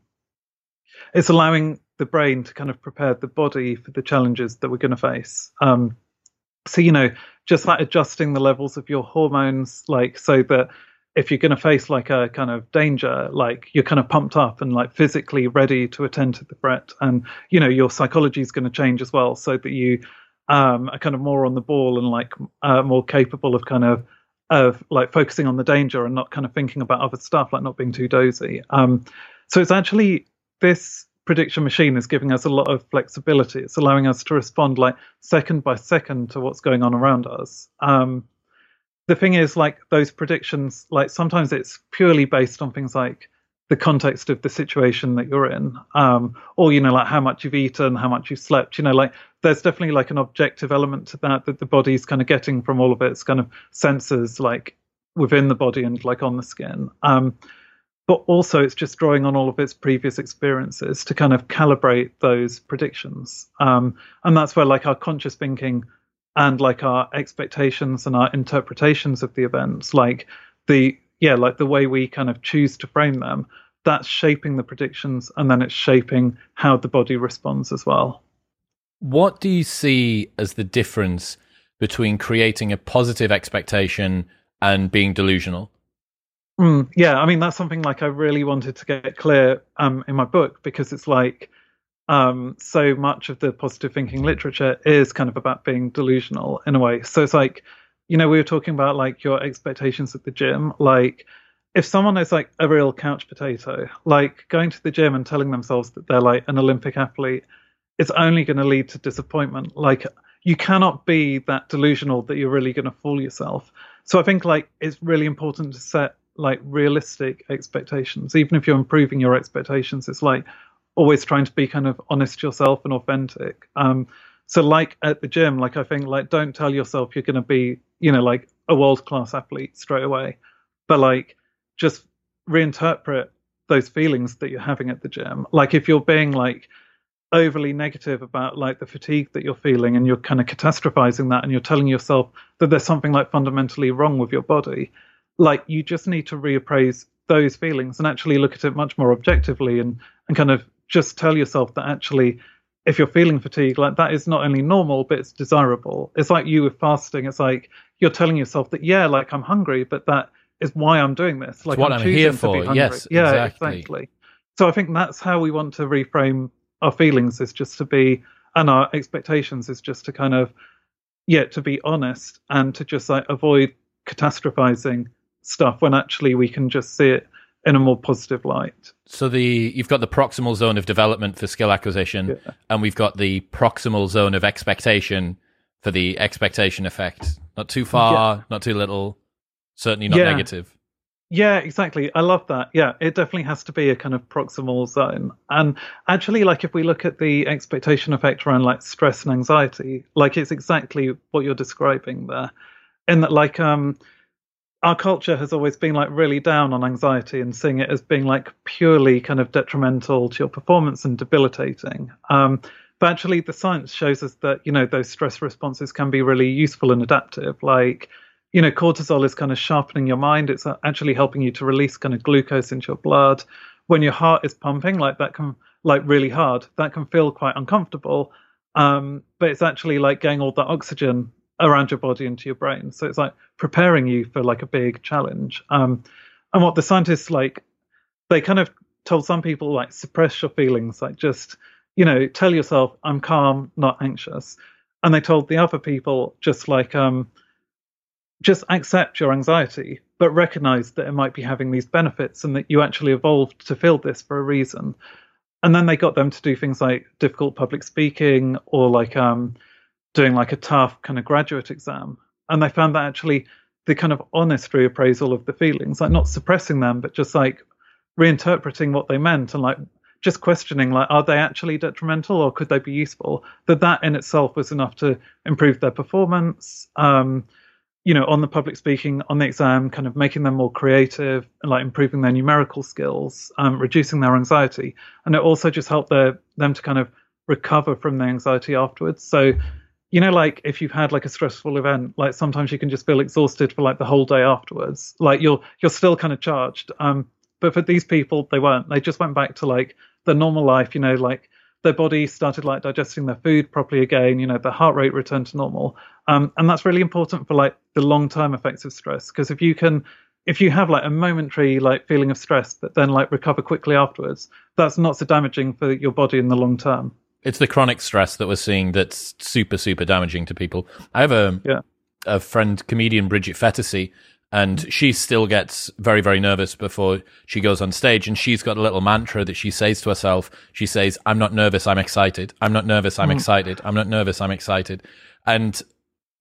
it's allowing the brain to kind of prepare the body for the challenges that we're going to face. Um, so you know, just like adjusting the levels of your hormones, like so that if you're going to face like a kind of danger, like you're kind of pumped up and like physically ready to attend to the threat, and you know your psychology is going to change as well, so that you um, are kind of more on the ball and like uh, more capable of kind of of like focusing on the danger and not kind of thinking about other stuff, like not being too dozy. Um, so it's actually this prediction machine is giving us a lot of flexibility. It's allowing us to respond like second by second to what's going on around us. Um, the thing is like those predictions like sometimes it's purely based on things like the context of the situation that you're in um, or you know like how much you've eaten how much you've slept you know like there's definitely like an objective element to that that the body's kind of getting from all of its kind of sensors like within the body and like on the skin um, but also it's just drawing on all of its previous experiences to kind of calibrate those predictions. Um, and that's where like our conscious thinking and like our expectations and our interpretations of the events like the yeah like the way we kind of choose to frame them that's shaping the predictions and then it's shaping how the body responds as well. What do you see as the difference between creating a positive expectation and being delusional mm, yeah i mean that's something like i really wanted to get clear um, in my book because it's like um, so much of the positive thinking literature is kind of about being delusional in a way. So it's like, you know, we were talking about like your expectations at the gym. Like, if someone is like a real couch potato, like going to the gym and telling themselves that they're like an Olympic athlete, it's only going to lead to disappointment. Like, you cannot be that delusional that you're really going to fool yourself. So I think like it's really important to set like realistic expectations, even if you're improving your expectations. It's like, always trying to be kind of honest yourself and authentic. Um, so like at the gym, like I think like don't tell yourself you're going to be, you know, like a world class athlete straight away, but like just reinterpret those feelings that you're having at the gym. Like if you're being like overly negative about like the fatigue that you're feeling and you're kind of catastrophizing that and you're telling yourself that there's something like fundamentally wrong with your body, like you just need to reappraise those feelings and actually look at it much more objectively and and kind of just tell yourself that actually if you're feeling fatigue like that is not only normal but it's desirable. It's like you with fasting. It's like you're telling yourself that yeah like i'm hungry but that is why i'm doing this. Like it's what i'm, I'm here for. yes yeah exactly. exactly. So i think that's how we want to reframe our feelings is just to be and our expectations is just to kind of yeah to be honest and to just like avoid catastrophizing stuff when actually we can just see it in a more positive light. So the you've got the proximal zone of development for skill acquisition, yeah. and we've got the proximal zone of expectation for the expectation effect. Not too far, yeah. not too little, certainly not yeah. negative. Yeah, exactly. I love that. Yeah, it definitely has to be a kind of proximal zone. And actually, like if we look at the expectation effect around like stress and anxiety, like it's exactly what you're describing there. In that, like, um, our culture has always been like really down on anxiety and seeing it as being like purely kind of detrimental to your performance and debilitating. Um, but actually, the science shows us that you know those stress responses can be really useful and adaptive. Like, you know, cortisol is kind of sharpening your mind. It's actually helping you to release kind of glucose into your blood. When your heart is pumping, like that can like really hard, that can feel quite uncomfortable. Um, but it's actually like getting all the oxygen around your body into your brain. So it's like preparing you for like a big challenge. Um, and what the scientists like, they kind of told some people like suppress your feelings, like just you know tell yourself I'm calm, not anxious. And they told the other people just like um, just accept your anxiety, but recognize that it might be having these benefits and that you actually evolved to feel this for a reason. And then they got them to do things like difficult public speaking or like um, doing like a tough kind of graduate exam. And they found that actually the kind of honest reappraisal of the feelings, like not suppressing them, but just like reinterpreting what they meant and like just questioning like are they actually detrimental or could they be useful? That that in itself was enough to improve their performance um, you know on the public speaking on the exam kind of making them more creative and like improving their numerical skills um, reducing their anxiety. And it also just helped their, them to kind of recover from the anxiety afterwards. So you know like if you've had like a stressful event like sometimes you can just feel exhausted for like the whole day afterwards. Like you're you're still kind of charged um but for these people they weren't. They just went back to like the normal life you know like their body started like digesting their food properly again you know the heart rate returned to normal. Um, and that's really important for like the long term effects of stress because if you can if you have like a momentary like feeling of stress but then like recover quickly afterwards that's not so damaging for your body in the long term it's the chronic stress that we're seeing that's super, super damaging to people. I have a yeah. a friend, comedian Bridget Phetasy, and she still gets very, very nervous before she goes on stage. And she's got a little mantra that she says to herself. She says, "I'm not nervous. I'm excited. I'm not nervous. I'm mm. excited. I'm not nervous. I'm excited." And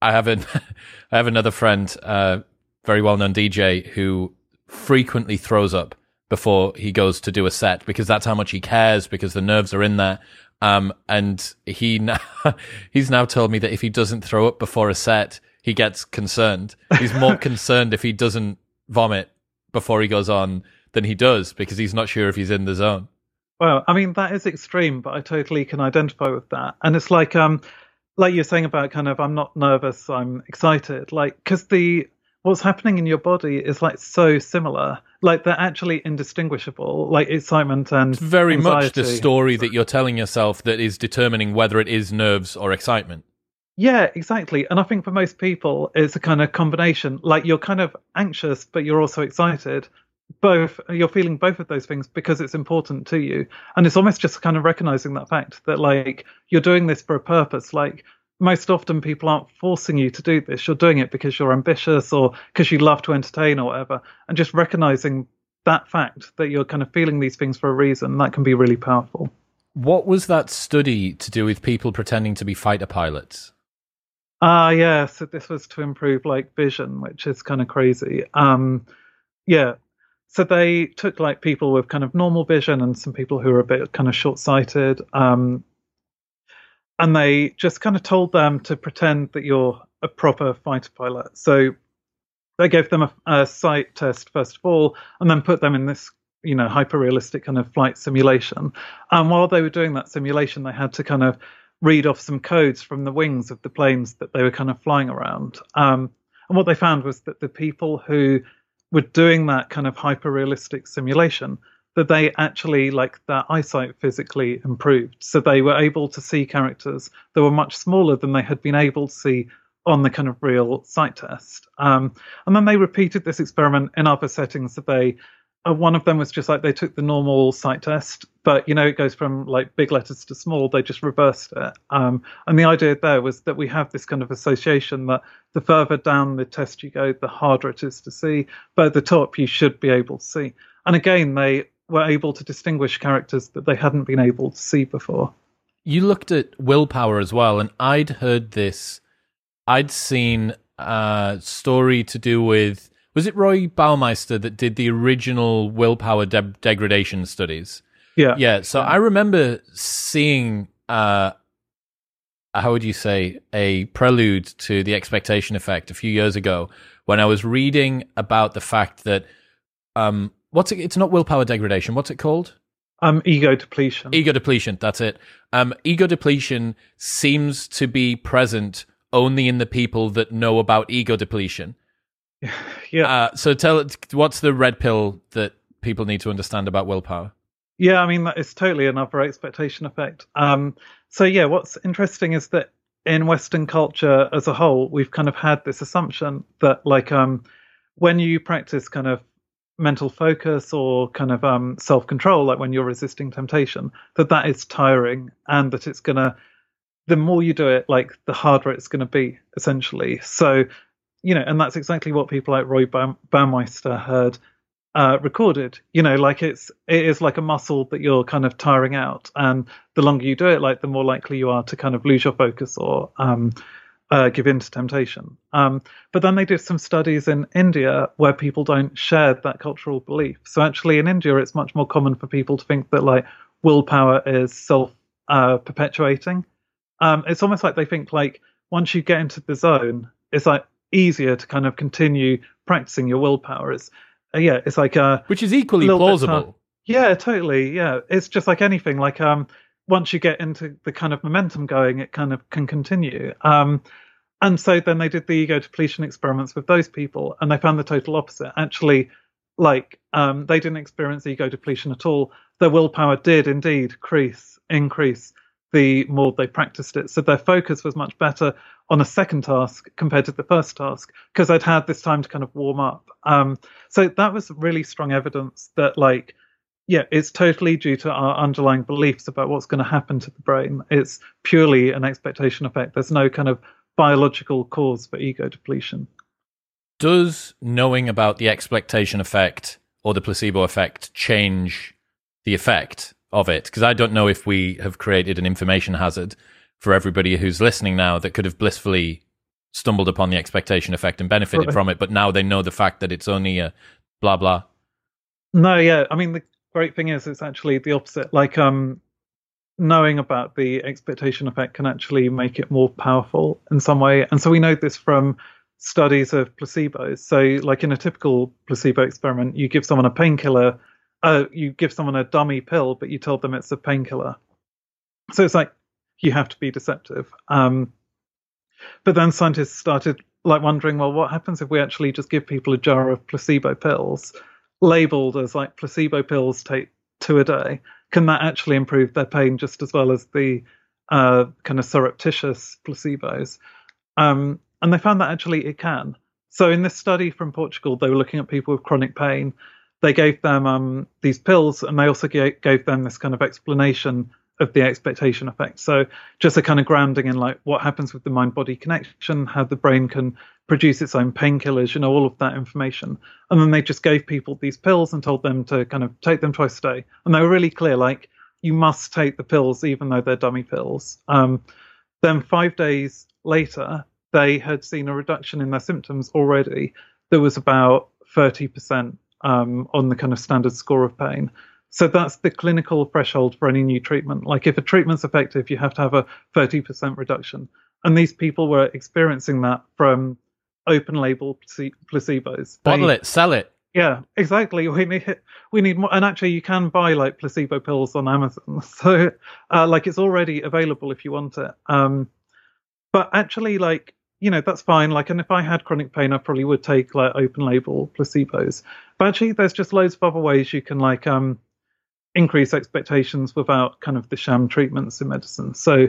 I have an [LAUGHS] I have another friend, uh, very well known DJ, who frequently throws up before he goes to do a set because that's how much he cares because the nerves are in there um, and he now, [LAUGHS] he's now told me that if he doesn't throw up before a set, he gets concerned. He's more [LAUGHS] concerned if he doesn't vomit before he goes on than he does because he's not sure if he's in the zone. Well, I mean that is extreme, but I totally can identify with that. And it's like um like you're saying about kind of I'm not nervous, I'm excited. Like because the what's happening in your body is like so similar like they're actually indistinguishable. Like excitement and it's very anxiety. much the story that you're telling yourself that is determining whether it is nerves or excitement. Yeah exactly. And i think for most people it's a kind of combination. Like you're kind of anxious but you're also excited. Both you're feeling both of those things because it's important to you. And it's almost just kind of recognizing that fact that like you're doing this for a purpose. Like most often people aren't forcing you to do this. You're doing it because you're ambitious or because you love to entertain or whatever. And just recognizing that fact that you're kind of feeling these things for a reason, that can be really powerful. What was that study to do with people pretending to be fighter pilots? Ah, uh, yeah. So this was to improve like vision, which is kind of crazy. Um, yeah. So they took like people with kind of normal vision and some people who are a bit kind of short sighted. Um, and they just kind of told them to pretend that you're a proper fighter pilot. So they gave them a, a sight test first of all, and then put them in this you know hyper realistic kind of flight simulation. And while they were doing that simulation, they had to kind of read off some codes from the wings of the planes that they were kind of flying around. Um, and what they found was that the people who were doing that kind of hyper realistic simulation that they actually like their eyesight physically improved. So they were able to see characters that were much smaller than they had been able to see on the kind of real sight test. Um, and then they repeated this experiment in other settings. That they uh, one of them was just like they took the normal sight test, but you know it goes from like big letters to small. They just reversed it. Um, and the idea there was that we have this kind of association that the further down the test you go, the harder it is to see. But at the top, you should be able to see. And again, they were able to distinguish characters that they hadn't been able to see before. You looked at willpower as well, and I'd heard this. I'd seen a story to do with was it Roy Baumeister that did the original willpower de- degradation studies? Yeah, yeah. So yeah. I remember seeing uh, how would you say, a prelude to the expectation effect a few years ago when I was reading about the fact that um, what's it? It's not willpower degradation. What's it called? Um, ego depletion. Ego depletion. That's it. Um, ego depletion seems to be present only in the people that know about ego depletion. [LAUGHS] yeah. Uh, so tell it. what's the red pill that people need to understand about willpower? Yeah, I mean that is totally another expectation effect. Um, so yeah, what's interesting is that in Western culture as a whole, we've kind of had this assumption that like um, when you practice kind of mental focus or kind of um, self control, like when you're resisting temptation, that that is tiring and that it's gonna. The more you do it, like the harder it's going to be, essentially. So, you know, and that's exactly what people like Roy Baumeister heard uh, recorded. You know, like it's it is like a muscle that you're kind of tiring out, and the longer you do it, like the more likely you are to kind of lose your focus or um, uh, give in to temptation. Um, but then they did some studies in India where people don't share that cultural belief. So actually, in India, it's much more common for people to think that like willpower is self uh, perpetuating. Um, it's almost like they think like once you get into the zone, it's like easier to kind of continue practicing your willpower. It's uh, yeah, it's like a which is equally plausible. yeah, totally. Yeah, it's just like anything. Like um, once you get into the kind of momentum going, it kind of can continue. Um, and so then they did the ego depletion experiments with those people, and they found the total opposite. Actually, like um, they didn't experience ego depletion at all. Their willpower did indeed increase, increase the more they practiced it. So their focus was much better on a second task compared to the first task because I'd had this time to kind of warm up. Um, so that was really strong evidence that, like, yeah, it's totally due to our underlying beliefs about what's going to happen to the brain. It's purely an expectation effect. There's no kind of biological cause for ego depletion. Does knowing about the expectation effect or the placebo effect change the effect of it? Because I don't know if we have created an information hazard for everybody who's listening now that could have blissfully stumbled upon the expectation effect and benefited right. from it, but now they know the fact that it's only a blah blah. No, yeah. I mean, the great thing is it's actually the opposite. Like, um, knowing about the expectation effect can actually make it more powerful in some way. And so we know this from studies of placebos. So, like in a typical placebo experiment, you give someone a painkiller uh, you give someone a dummy pill, but you told them it's a painkiller. So it's like you have to be deceptive. Um, but then scientists started like wondering, well, what happens if we actually just give people a jar of placebo pills, labeled as like placebo pills, take two a day? Can that actually improve their pain just as well as the uh, kind of surreptitious placebos? Um, and they found that actually it can. So in this study from Portugal, they were looking at people with chronic pain they gave them um, these pills and they also gave, gave them this kind of explanation of the expectation effect. So just a kind of grounding in like what happens with the mind body connection, how the brain can produce its own painkillers, you know, all of that information. And then they just gave people these pills and told them to kind of take them twice a day. And they were really clear, like you must take the pills even though they're dummy pills. Um, then five days later, they had seen a reduction in their symptoms already. There was about 30% um, on the kind of standard score of pain. So that's the clinical threshold for any new treatment. Like if a treatment's effective, you have to have a 30% reduction. And these people were experiencing that from open label placebos. Bottle they, it, sell it. Yeah, exactly. We need we need more, and actually, you can buy like placebo pills on Amazon. [LAUGHS] So, uh, like, it's already available if you want it. Um, but actually, like, you know, that's fine. Like, and if I had chronic pain, I probably would take like open label placebos. But actually, there's just loads of other ways you can like um, increase expectations without kind of the sham treatments in medicine. So,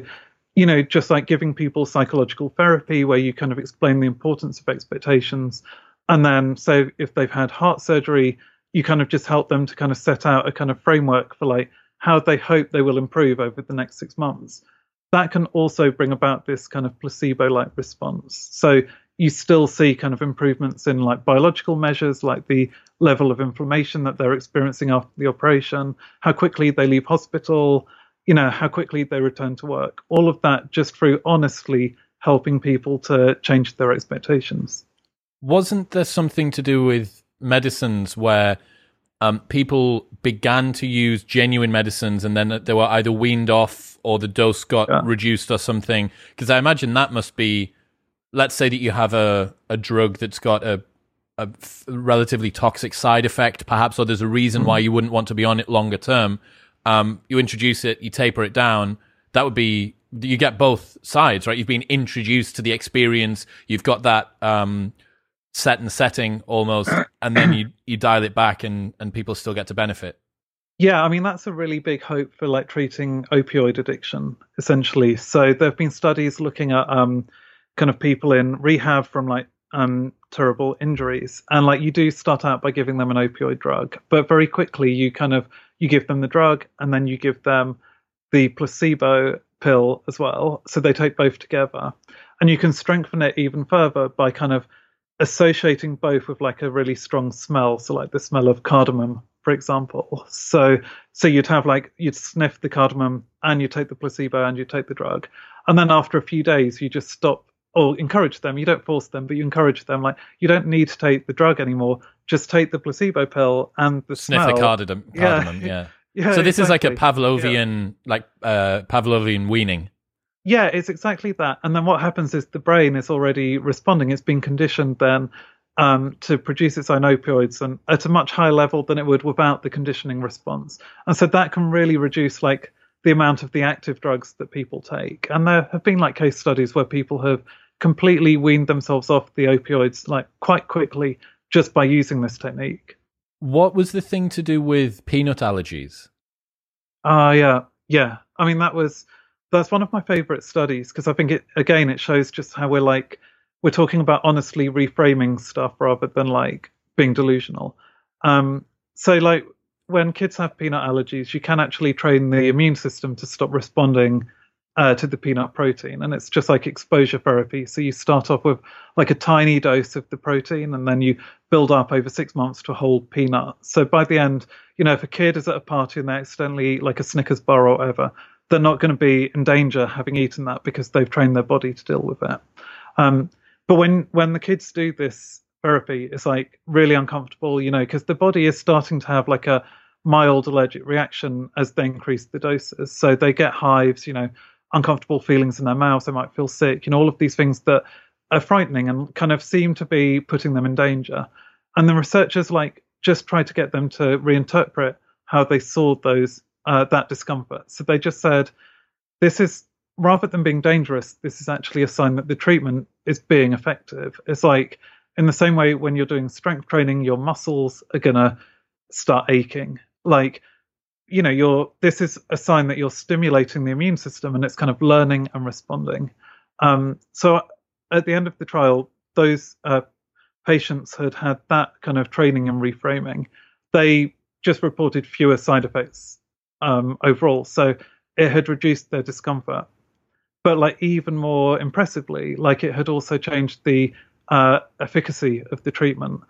you know, just like giving people psychological therapy where you kind of explain the importance of expectations. And then, so if they've had heart surgery, you kind of just help them to kind of set out a kind of framework for like how they hope they will improve over the next six months. That can also bring about this kind of placebo like response. So you still see kind of improvements in like biological measures like the level of inflammation that they're experiencing after the operation how quickly they leave hospital you know how quickly they return to work all of that just through honestly helping people to change their expectations wasn't there something to do with medicines where um, people began to use genuine medicines and then they were either weaned off or the dose got yeah. reduced or something. Because I imagine that must be, let's say that you have a, a drug that's got a, a f- relatively toxic side effect, perhaps, or there's a reason mm-hmm. why you wouldn't want to be on it longer term. Um, you introduce it, you taper it down. That would be you get both sides, right? You've been introduced to the experience. You've got that um, set and setting almost, and then you [CLEARS THROAT] you dial it back, and and people still get to benefit. Yeah, I mean that's a really big hope for like treating opioid addiction, essentially. So there have been studies looking at um, kind of people in rehab from like um, terrible injuries, and like you do start out by giving them an opioid drug, but very quickly you kind of you give them the drug, and then you give them the placebo pill as well, so they take both together, and you can strengthen it even further by kind of associating both with like a really strong smell. So like the smell of cardamom for example. So so you'd have like you'd sniff the cardamom and you take the placebo and you take the drug. And then after a few days you just stop or encourage them you don't force them but you encourage them like you don't need to take the drug anymore just take the placebo pill and the sniff smell. the cardamom, cardamom [LAUGHS] yeah. yeah. [LAUGHS] yeah so this exactly. is like a pavlovian yeah. like uh pavlovian weaning yeah, it's exactly that. And then what happens is the brain is already responding. It's been conditioned then um, to produce its own opioids and at a much higher level than it would without the conditioning response. And so that can really reduce like the amount of the active drugs that people take. And there have been like case studies where people have completely weaned themselves off the opioids like quite quickly just by using this technique. What was the thing to do with peanut allergies? Ah, uh, yeah, yeah. I mean, that was that's one of my favorite studies because I think it again it shows just how we're like we're talking about honestly reframing stuff rather than like being delusional. Um, so like when kids have peanut allergies, you can actually train the immune system to stop responding uh, to the peanut protein, and it's just like exposure therapy. So you start off with like a tiny dose of the protein, and then you build up over six months to a whole peanut. So by the end, you know, if a kid is at a party and they accidentally eat like a Snickers bar or whatever, they're not going to be in danger having eaten that because they've trained their body to deal with it. Um, but when when the kids do this therapy, it's like really uncomfortable, you know, because the body is starting to have like a mild allergic reaction as they increase the doses. So they get hives, you know, uncomfortable feelings in their mouth. They might feel sick, you know, all of these things that are frightening and kind of seem to be putting them in danger. And the researchers like just try to get them to reinterpret how they saw those uh, that discomfort. So they just said, this is rather than being dangerous, this is actually a sign that the treatment is being effective. It's like in the same way when you're doing strength training, your muscles are gonna start aching. Like, you know, you're this is a sign that you're stimulating the immune system and it's kind of learning and responding. Um, so at the end of the trial, those uh, patients had had that kind of training and reframing. They just reported fewer side effects um, overall. So it had reduced their discomfort. But like even more impressively, like it had also changed the uh, efficacy of the treatment.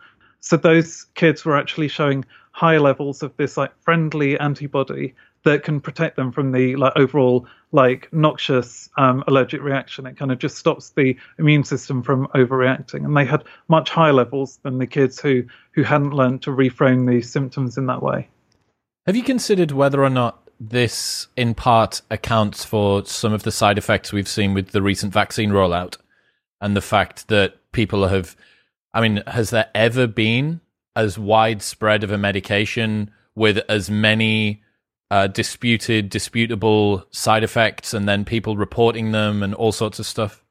So those kids were actually showing high levels of this like friendly antibody that can protect them from the like overall like noxious um, allergic reaction. It kind of just stops the immune system from overreacting, and they had much higher levels than the kids who who hadn't learned to reframe these symptoms in that way. Have you considered whether or not this, in part, accounts for some of the side effects we've seen with the recent vaccine rollout and the fact that people have. I mean, has there ever been as widespread of a medication with as many uh, disputed, disputable side effects and then people reporting them and all sorts of stuff?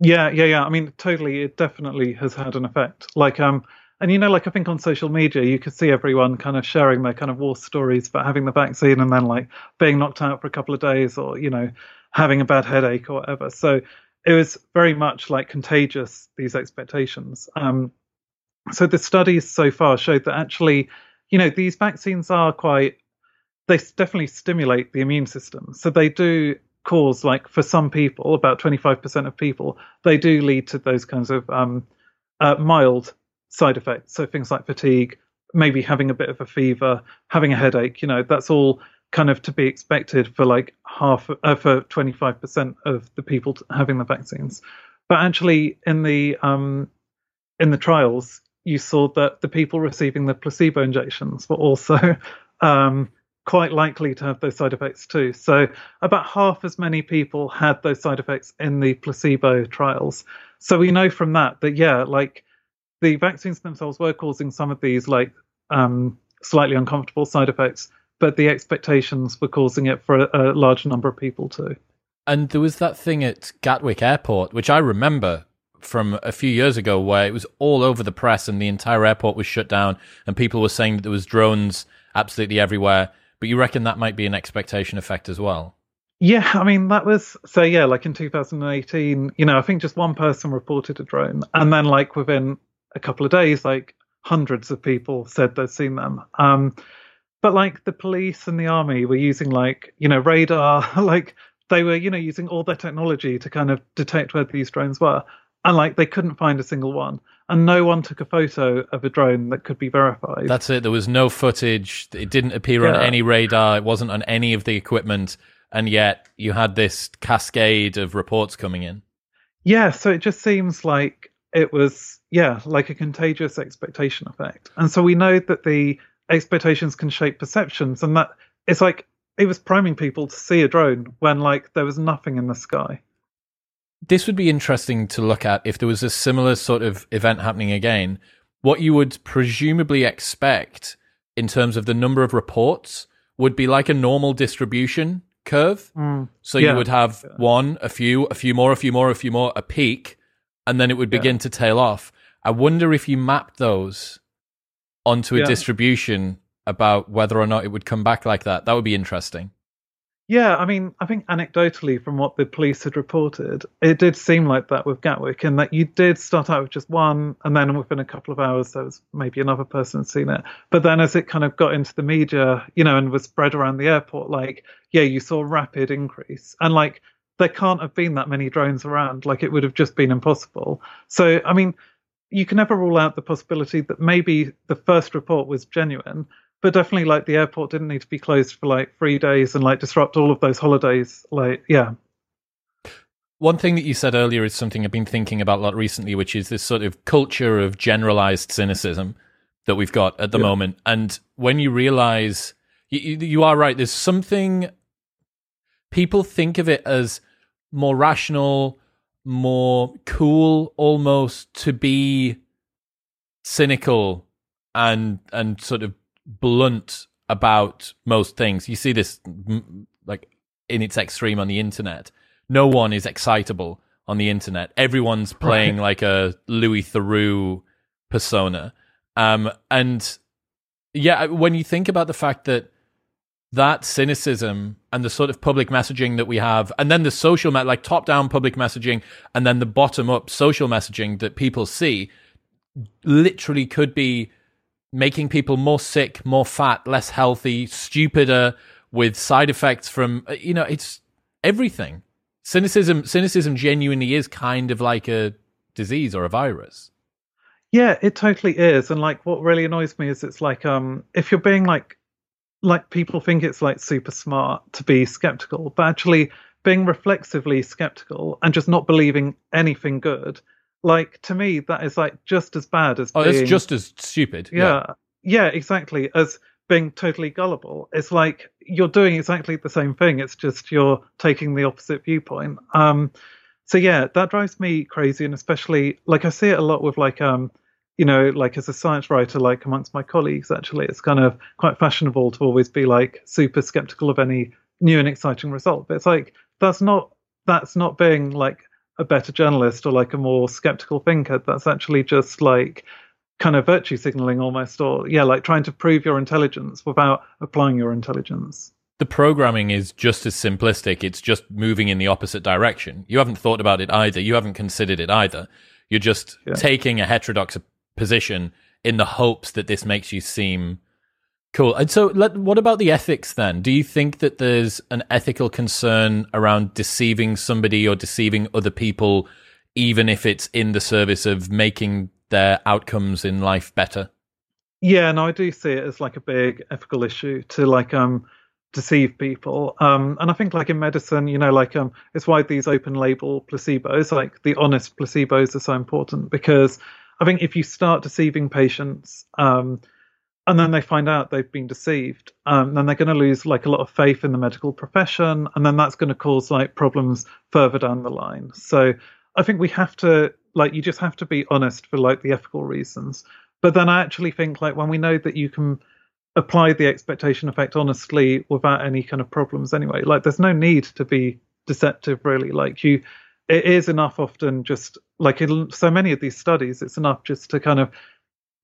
Yeah, yeah, yeah. I mean, totally. It definitely has had an effect. Like, um, and you know, like I think on social media, you could see everyone kind of sharing their kind of war stories about having the vaccine and then like being knocked out for a couple of days or, you know, having a bad headache or whatever. So it was very much like contagious, these expectations. Um, so the studies so far showed that actually, you know, these vaccines are quite, they definitely stimulate the immune system. So they do cause, like for some people, about 25% of people, they do lead to those kinds of um, uh, mild side effects. So things like fatigue, maybe having a bit of a fever, having a headache, you know, that's all kind of to be expected for like half uh, for 25% of the people having the vaccines. But actually in the um in the trials, you saw that the people receiving the placebo injections were also [LAUGHS] um, quite likely to have those side effects too. So about half as many people had those side effects in the placebo trials. So we know from that that yeah, like the vaccines themselves were causing some of these like um, slightly uncomfortable side effects, but the expectations were causing it for a, a large number of people too. And there was that thing at Gatwick Airport, which I remember from a few years ago, where it was all over the press and the entire airport was shut down, and people were saying that there was drones absolutely everywhere. But you reckon that might be an expectation effect as well? Yeah, I mean that was so yeah, like in 2018, you know, I think just one person reported a drone, and then like within a couple of days, like hundreds of people said they'd seen them. Um, but like the police and the army were using like you know radar, [LAUGHS] like they were you know using all their technology to kind of detect where these drones were, and like they couldn't find a single one and no one took a photo of a drone that could be verified. That's it. There was no footage. It didn't appear yeah. on any radar. It wasn't on any of the equipment. And yet you had this cascade of reports coming in. Yeah. So it just seems like it was, yeah, like a contagious expectation effect. And so we know that the expectations can shape perceptions and that it's like it was priming people to see a drone when like there was nothing in the sky this would be interesting to look at if there was a similar sort of event happening again. What you would presumably expect in terms of the number of reports would be like a normal distribution curve. Mm. So yeah. you would have one, a few, a few more, a few more, a few more, a peak, and then it would begin yeah. to tail off. I wonder if you mapped those onto a yeah. distribution about whether or not it would come back like that. That would be interesting. Yeah, I mean, I think anecdotally, from what the police had reported, it did seem like that with Gatwick, and that you did start out with just one, and then within a couple of hours, there was maybe another person seen it. But then as it kind of got into the media, you know, and was spread around the airport, like, yeah, you saw a rapid increase. And like, there can't have been that many drones around. Like, it would have just been impossible. So, I mean, you can never rule out the possibility that maybe the first report was genuine, but definitely like the airport didn't need to be closed for like three days and like disrupt all of those holidays. Like, yeah. One thing that you said earlier is something I've been thinking about a lot recently, which is this sort of culture of generalized cynicism that we've got at the yeah. moment. And when you realize you, you are right, there's something people think of it as more rational, more cool almost to be cynical and and sort of blunt about most things. You see this like in its extreme on the internet. No one is excitable on the internet. Everyone's playing right. like a Louis Theroux persona. Um, and yeah, when you think about the fact that that cynicism and the sort of public messaging that we have, and then the social, me- like top down public messaging, and then the bottom up social messaging that people see, literally could be making people more sick, more fat, less healthy, stupider, with side effects from uh, you know it's everything. Cynicism, cynicism, genuinely is kind of like a disease or a virus. Yeah, it totally is. And like, what really annoys me is it's like, um, if you're being like, like people think it's like super smart to be skeptical, but actually being reflexively skeptical and just not believing anything good like to me, that is like just as bad as. Oh, being, it's just as stupid. Yeah, yeah, yeah, exactly. As being totally gullible. It's like you're doing exactly the same thing. It's just you're taking the opposite viewpoint. Um, so yeah, that drives me crazy, and especially like I see it a lot with like um, you know, like as a science writer, like amongst my colleagues, actually, it's kind of quite fashionable to always be like super skeptical of any new and exciting result. But it's like that's not that's not being like a better journalist or like a more skeptical thinker. That's actually just like kind of virtue signaling almost, or yeah, like trying to prove your intelligence without applying your intelligence. The programming is just as simplistic. It's just moving in the opposite direction. You haven't thought about it either. You haven't considered it either. You're just yeah. taking a heterodox position in the hopes that this makes you seem Cool. And so, let, what about the ethics then? Do you think that there's an ethical concern around deceiving somebody or deceiving other people, even if it's in the service of making their outcomes in life better? Yeah, no, I do see it as like a big ethical issue to like um deceive people. Um, and I think like in medicine, you know, like um, it's why these open label placebos, like the honest placebos, are so important because I think if you start deceiving patients, um, and then they find out they've been deceived, um, then they're going to lose like a lot of faith in the medical profession, and then that's going to cause like problems further down the line. So I think we have to like you just have to be honest for like the ethical reasons. But then I actually think like when we know that you can apply the expectation effect honestly without any kind of problems anyway, like there's no need to be deceptive really. Like you, it is enough often just like in so many of these studies, it's enough just to kind of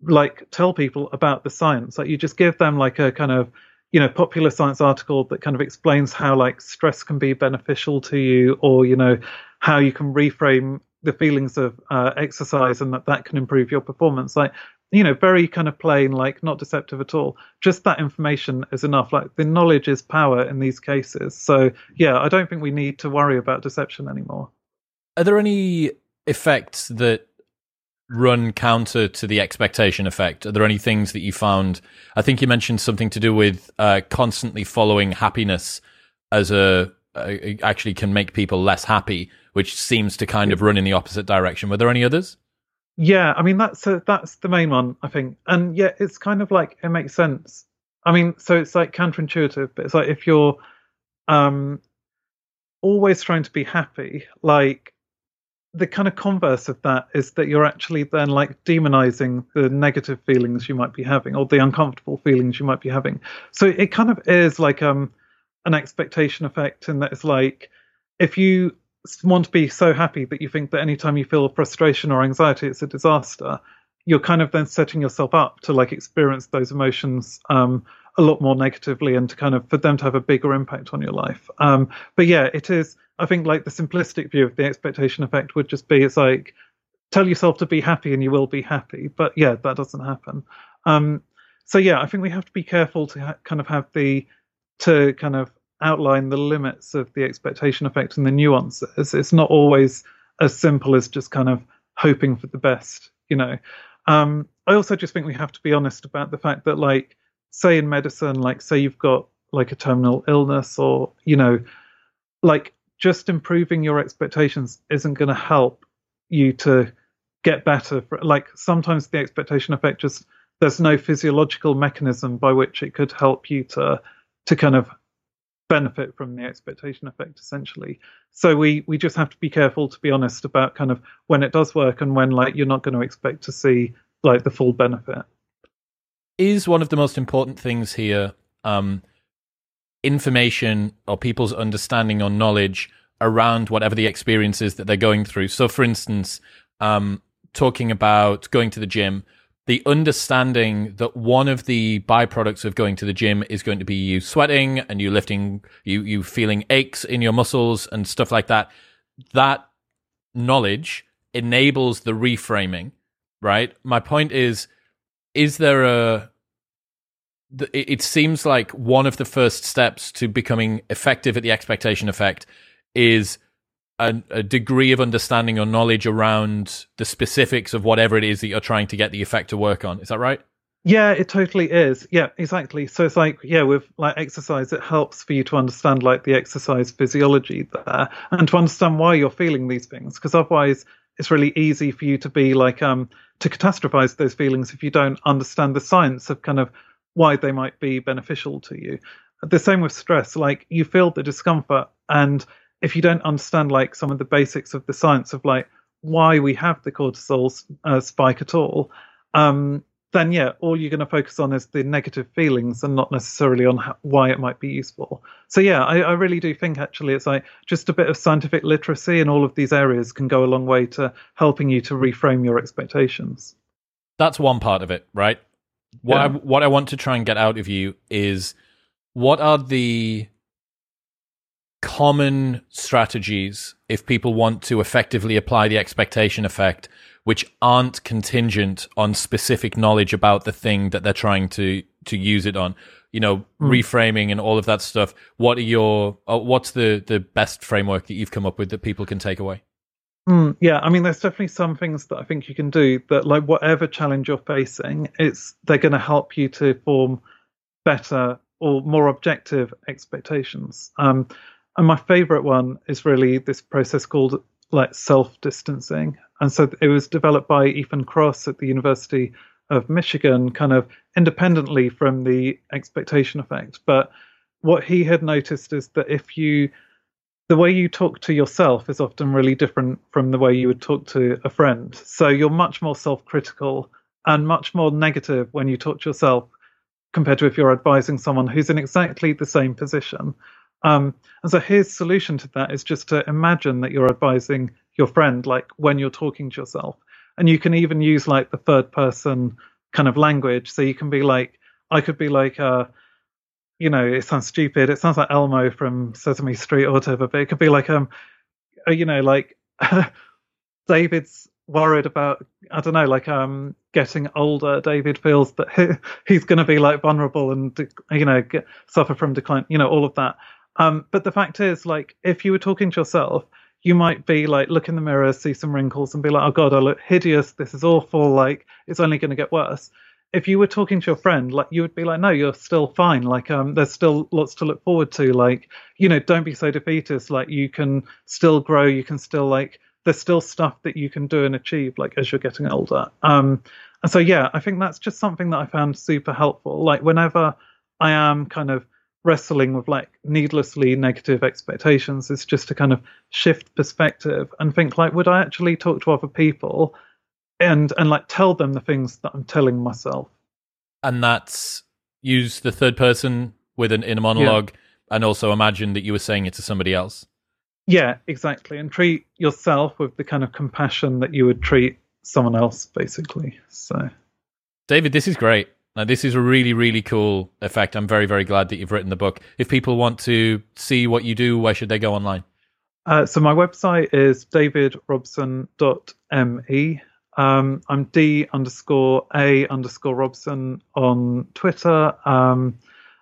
like tell people about the science. Like you just give them like a kind of you know popular science article that kind of explains how like stress can be beneficial to you, or you know how you can reframe the feelings of uh, exercise and that that can improve your performance. Like you know very kind of plain like not deceptive at all just that information is enough like the knowledge is power in these cases so yeah i don't think we need to worry about deception anymore are there any effects that run counter to the expectation effect? Are there any things that you found? I think you mentioned something to do with uh, constantly following happiness as a uh, actually can make people less happy, which seems to kind of run in the opposite direction. Were there any others? Yeah, I mean that's a, that's the main one, I think, and yeah, it's kind of like it makes sense. I mean, so it's like counterintuitive, but it's like if you're um always trying to be happy, like the kind of converse of that is that you're actually then like demonizing the negative feelings you might be having or the uncomfortable feelings you might be having. So it kind of is like um an expectation effect in that it's like if you want to be so happy that you think that anytime you feel frustration or anxiety it's a disaster, you're kind of then setting yourself up to like experience those emotions um a lot more negatively and to kind of for them to have a bigger impact on your life. Um but yeah, it is I think like the simplistic view of the expectation effect would just be it's like tell yourself to be happy and you will be happy. But yeah, that doesn't happen. Um, so yeah, I think we have to be careful to ha- kind of have the to kind of outline the limits of the expectation effect and the nuances. It's not always as simple as just kind of hoping for the best, you know. Um, I also just think we have to be honest about the fact that, like, say in medicine, like, say you've got like a terminal illness or, you know, like just improving your expectations isn't going to help you to get better. For, like sometimes the expectation effect just there's no physiological mechanism by which it could help you to to kind of benefit from the expectation effect essentially so we we just have to be careful to be honest about kind of when it does work and when like you're not going to expect to see like the full benefit is one of the most important things here um information or people's understanding or knowledge around whatever the experience is that they're going through. So, for instance, um, talking about going to the gym, the understanding that one of the byproducts of going to the gym is going to be you sweating and you lifting, you you feeling aches in your muscles and stuff like that. That knowledge enables the reframing, right? My point is, is there a it seems like one of the first steps to becoming effective at the expectation effect is a, a, degree of understanding or knowledge around the specifics of whatever it is that you're trying to get the effect to work on. Is that right? Yeah, it totally is. Yeah, exactly. So it's like, yeah, with like exercise, it helps for you to understand like the exercise physiology there and to understand why you're feeling these things. Because otherwise, it's really easy for you to be like um to catastrophize those feelings if you don't understand the science of kind of why they might be beneficial to you. The same with stress, like you feel the discomfort, and if you don't understand like some of the basics of the science of like why we have the cortisol uh, spike at all, um, then yeah, all you're going to focus on is the negative feelings and not necessarily on how, why it might be useful. So yeah, I, I, really do think actually it's like just a bit of scientific literacy in all of these areas can go a long way to helping you to reframe your expectations. That's one part of it, right? What yeah. I, what I want to try and get out of you is what are the common strategies if people want to effectively apply the expectation effect which aren't contingent on specific knowledge about the thing that they're trying to to use it on you know mm. reframing and all of that stuff what are your uh, what's the the best framework that you've come up with that people can take away Mm, yeah, I mean, there's definitely some things that I think you can do that, like whatever challenge you're facing, it's they're going to help you to form better or more objective expectations. Um, and my favorite one is really this process called like self distancing. And so it was developed by Ethan Kross at the University of Michigan, kind of independently from the expectation effect. But what he had noticed is that if you the way you talk to yourself is often really different from the way you would talk to a friend. So you're much more self critical and much more negative when you talk to yourself compared to if you're advising someone who's in exactly the same position. Um, and so his solution to that is just to imagine that you're advising your friend, like when you're talking to yourself. And you can even use like the third person kind of language. So you can be like, I could be like, uh, you know, it sounds stupid. It sounds like Elmo from Sesame Street or whatever, but it could be like, um, uh, you know, like [LAUGHS] David's worried about, I don't know, like um, getting older. David feels that he, [LAUGHS] he's going to be like vulnerable and, you know, get, suffer from decline, you know, all of that. Um, but the fact is, like, if you were talking to yourself, you might be like, look in the mirror, see some wrinkles, and be like, oh God, I look hideous. This is awful. Like, it's only going to get worse if you were talking to your friend, like you would be like, no, you're still fine. Like, um, there's still lots to look forward to. Like, you know, don't be so defeatist. Like, you can still grow. You can still like, there's still stuff that you can do and achieve. Like as you're getting older. Um, and so yeah, I think that's just something that I found super helpful. Like whenever I am kind of wrestling with like needlessly negative expectations, is just to kind of shift perspective and think like, would I actually talk to other people? and and like tell them the things that I'm telling myself. And that's use the third person with an inner monologue, yeah. and also imagine that you were saying it to somebody else. Yeah, exactly, and treat yourself with the kind of compassion that you would treat someone else, basically. So, David, this is great. Now, this is a really, really cool effect. I'm very, very glad that you've written the book. If people want to see what you do, where should they go online? Uh, so my website is davidrobson.me um, I'm D underscore A underscore Robson on Twitter. Um,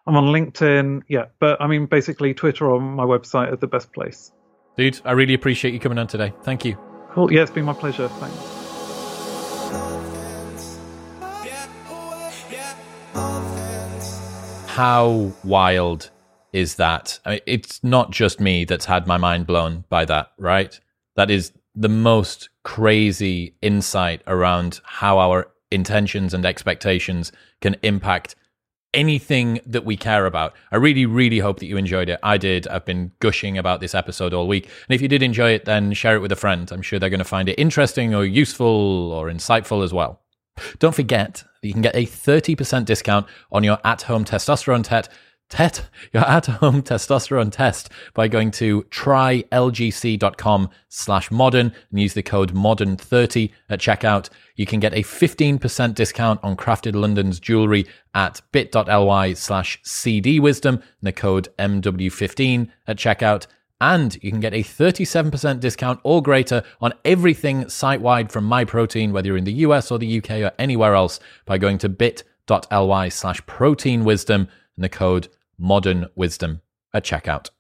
I'm on LinkedIn. Yeah, but I mean, basically, Twitter or my website are the best place. Dude, I really appreciate you coming on today. Thank you. Cool. Yeah, it's been my pleasure. Thanks. How wild is that? I mean, it's not just me that's had my mind blown by that, right? That is the most crazy insight around how our intentions and expectations can impact anything that we care about. I really, really hope that you enjoyed it. I did. I've been gushing about this episode all week. And if you did enjoy it, then share it with a friend. I'm sure they're going to find it interesting or useful or insightful as well. Don't forget that you can get a 30% discount on your at home testosterone tet TET, your at-home testosterone test by going to trylgc.com slash modern and use the code modern30 at checkout. You can get a 15% discount on Crafted London's jewelry at bit.ly slash cdwisdom and the code MW15 at checkout. And you can get a 37% discount or greater on everything site-wide from MyProtein, whether you're in the US or the UK or anywhere else, by going to bit.ly slash proteinwisdom and the code modern wisdom at checkout.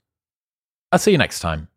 I'll see you next time.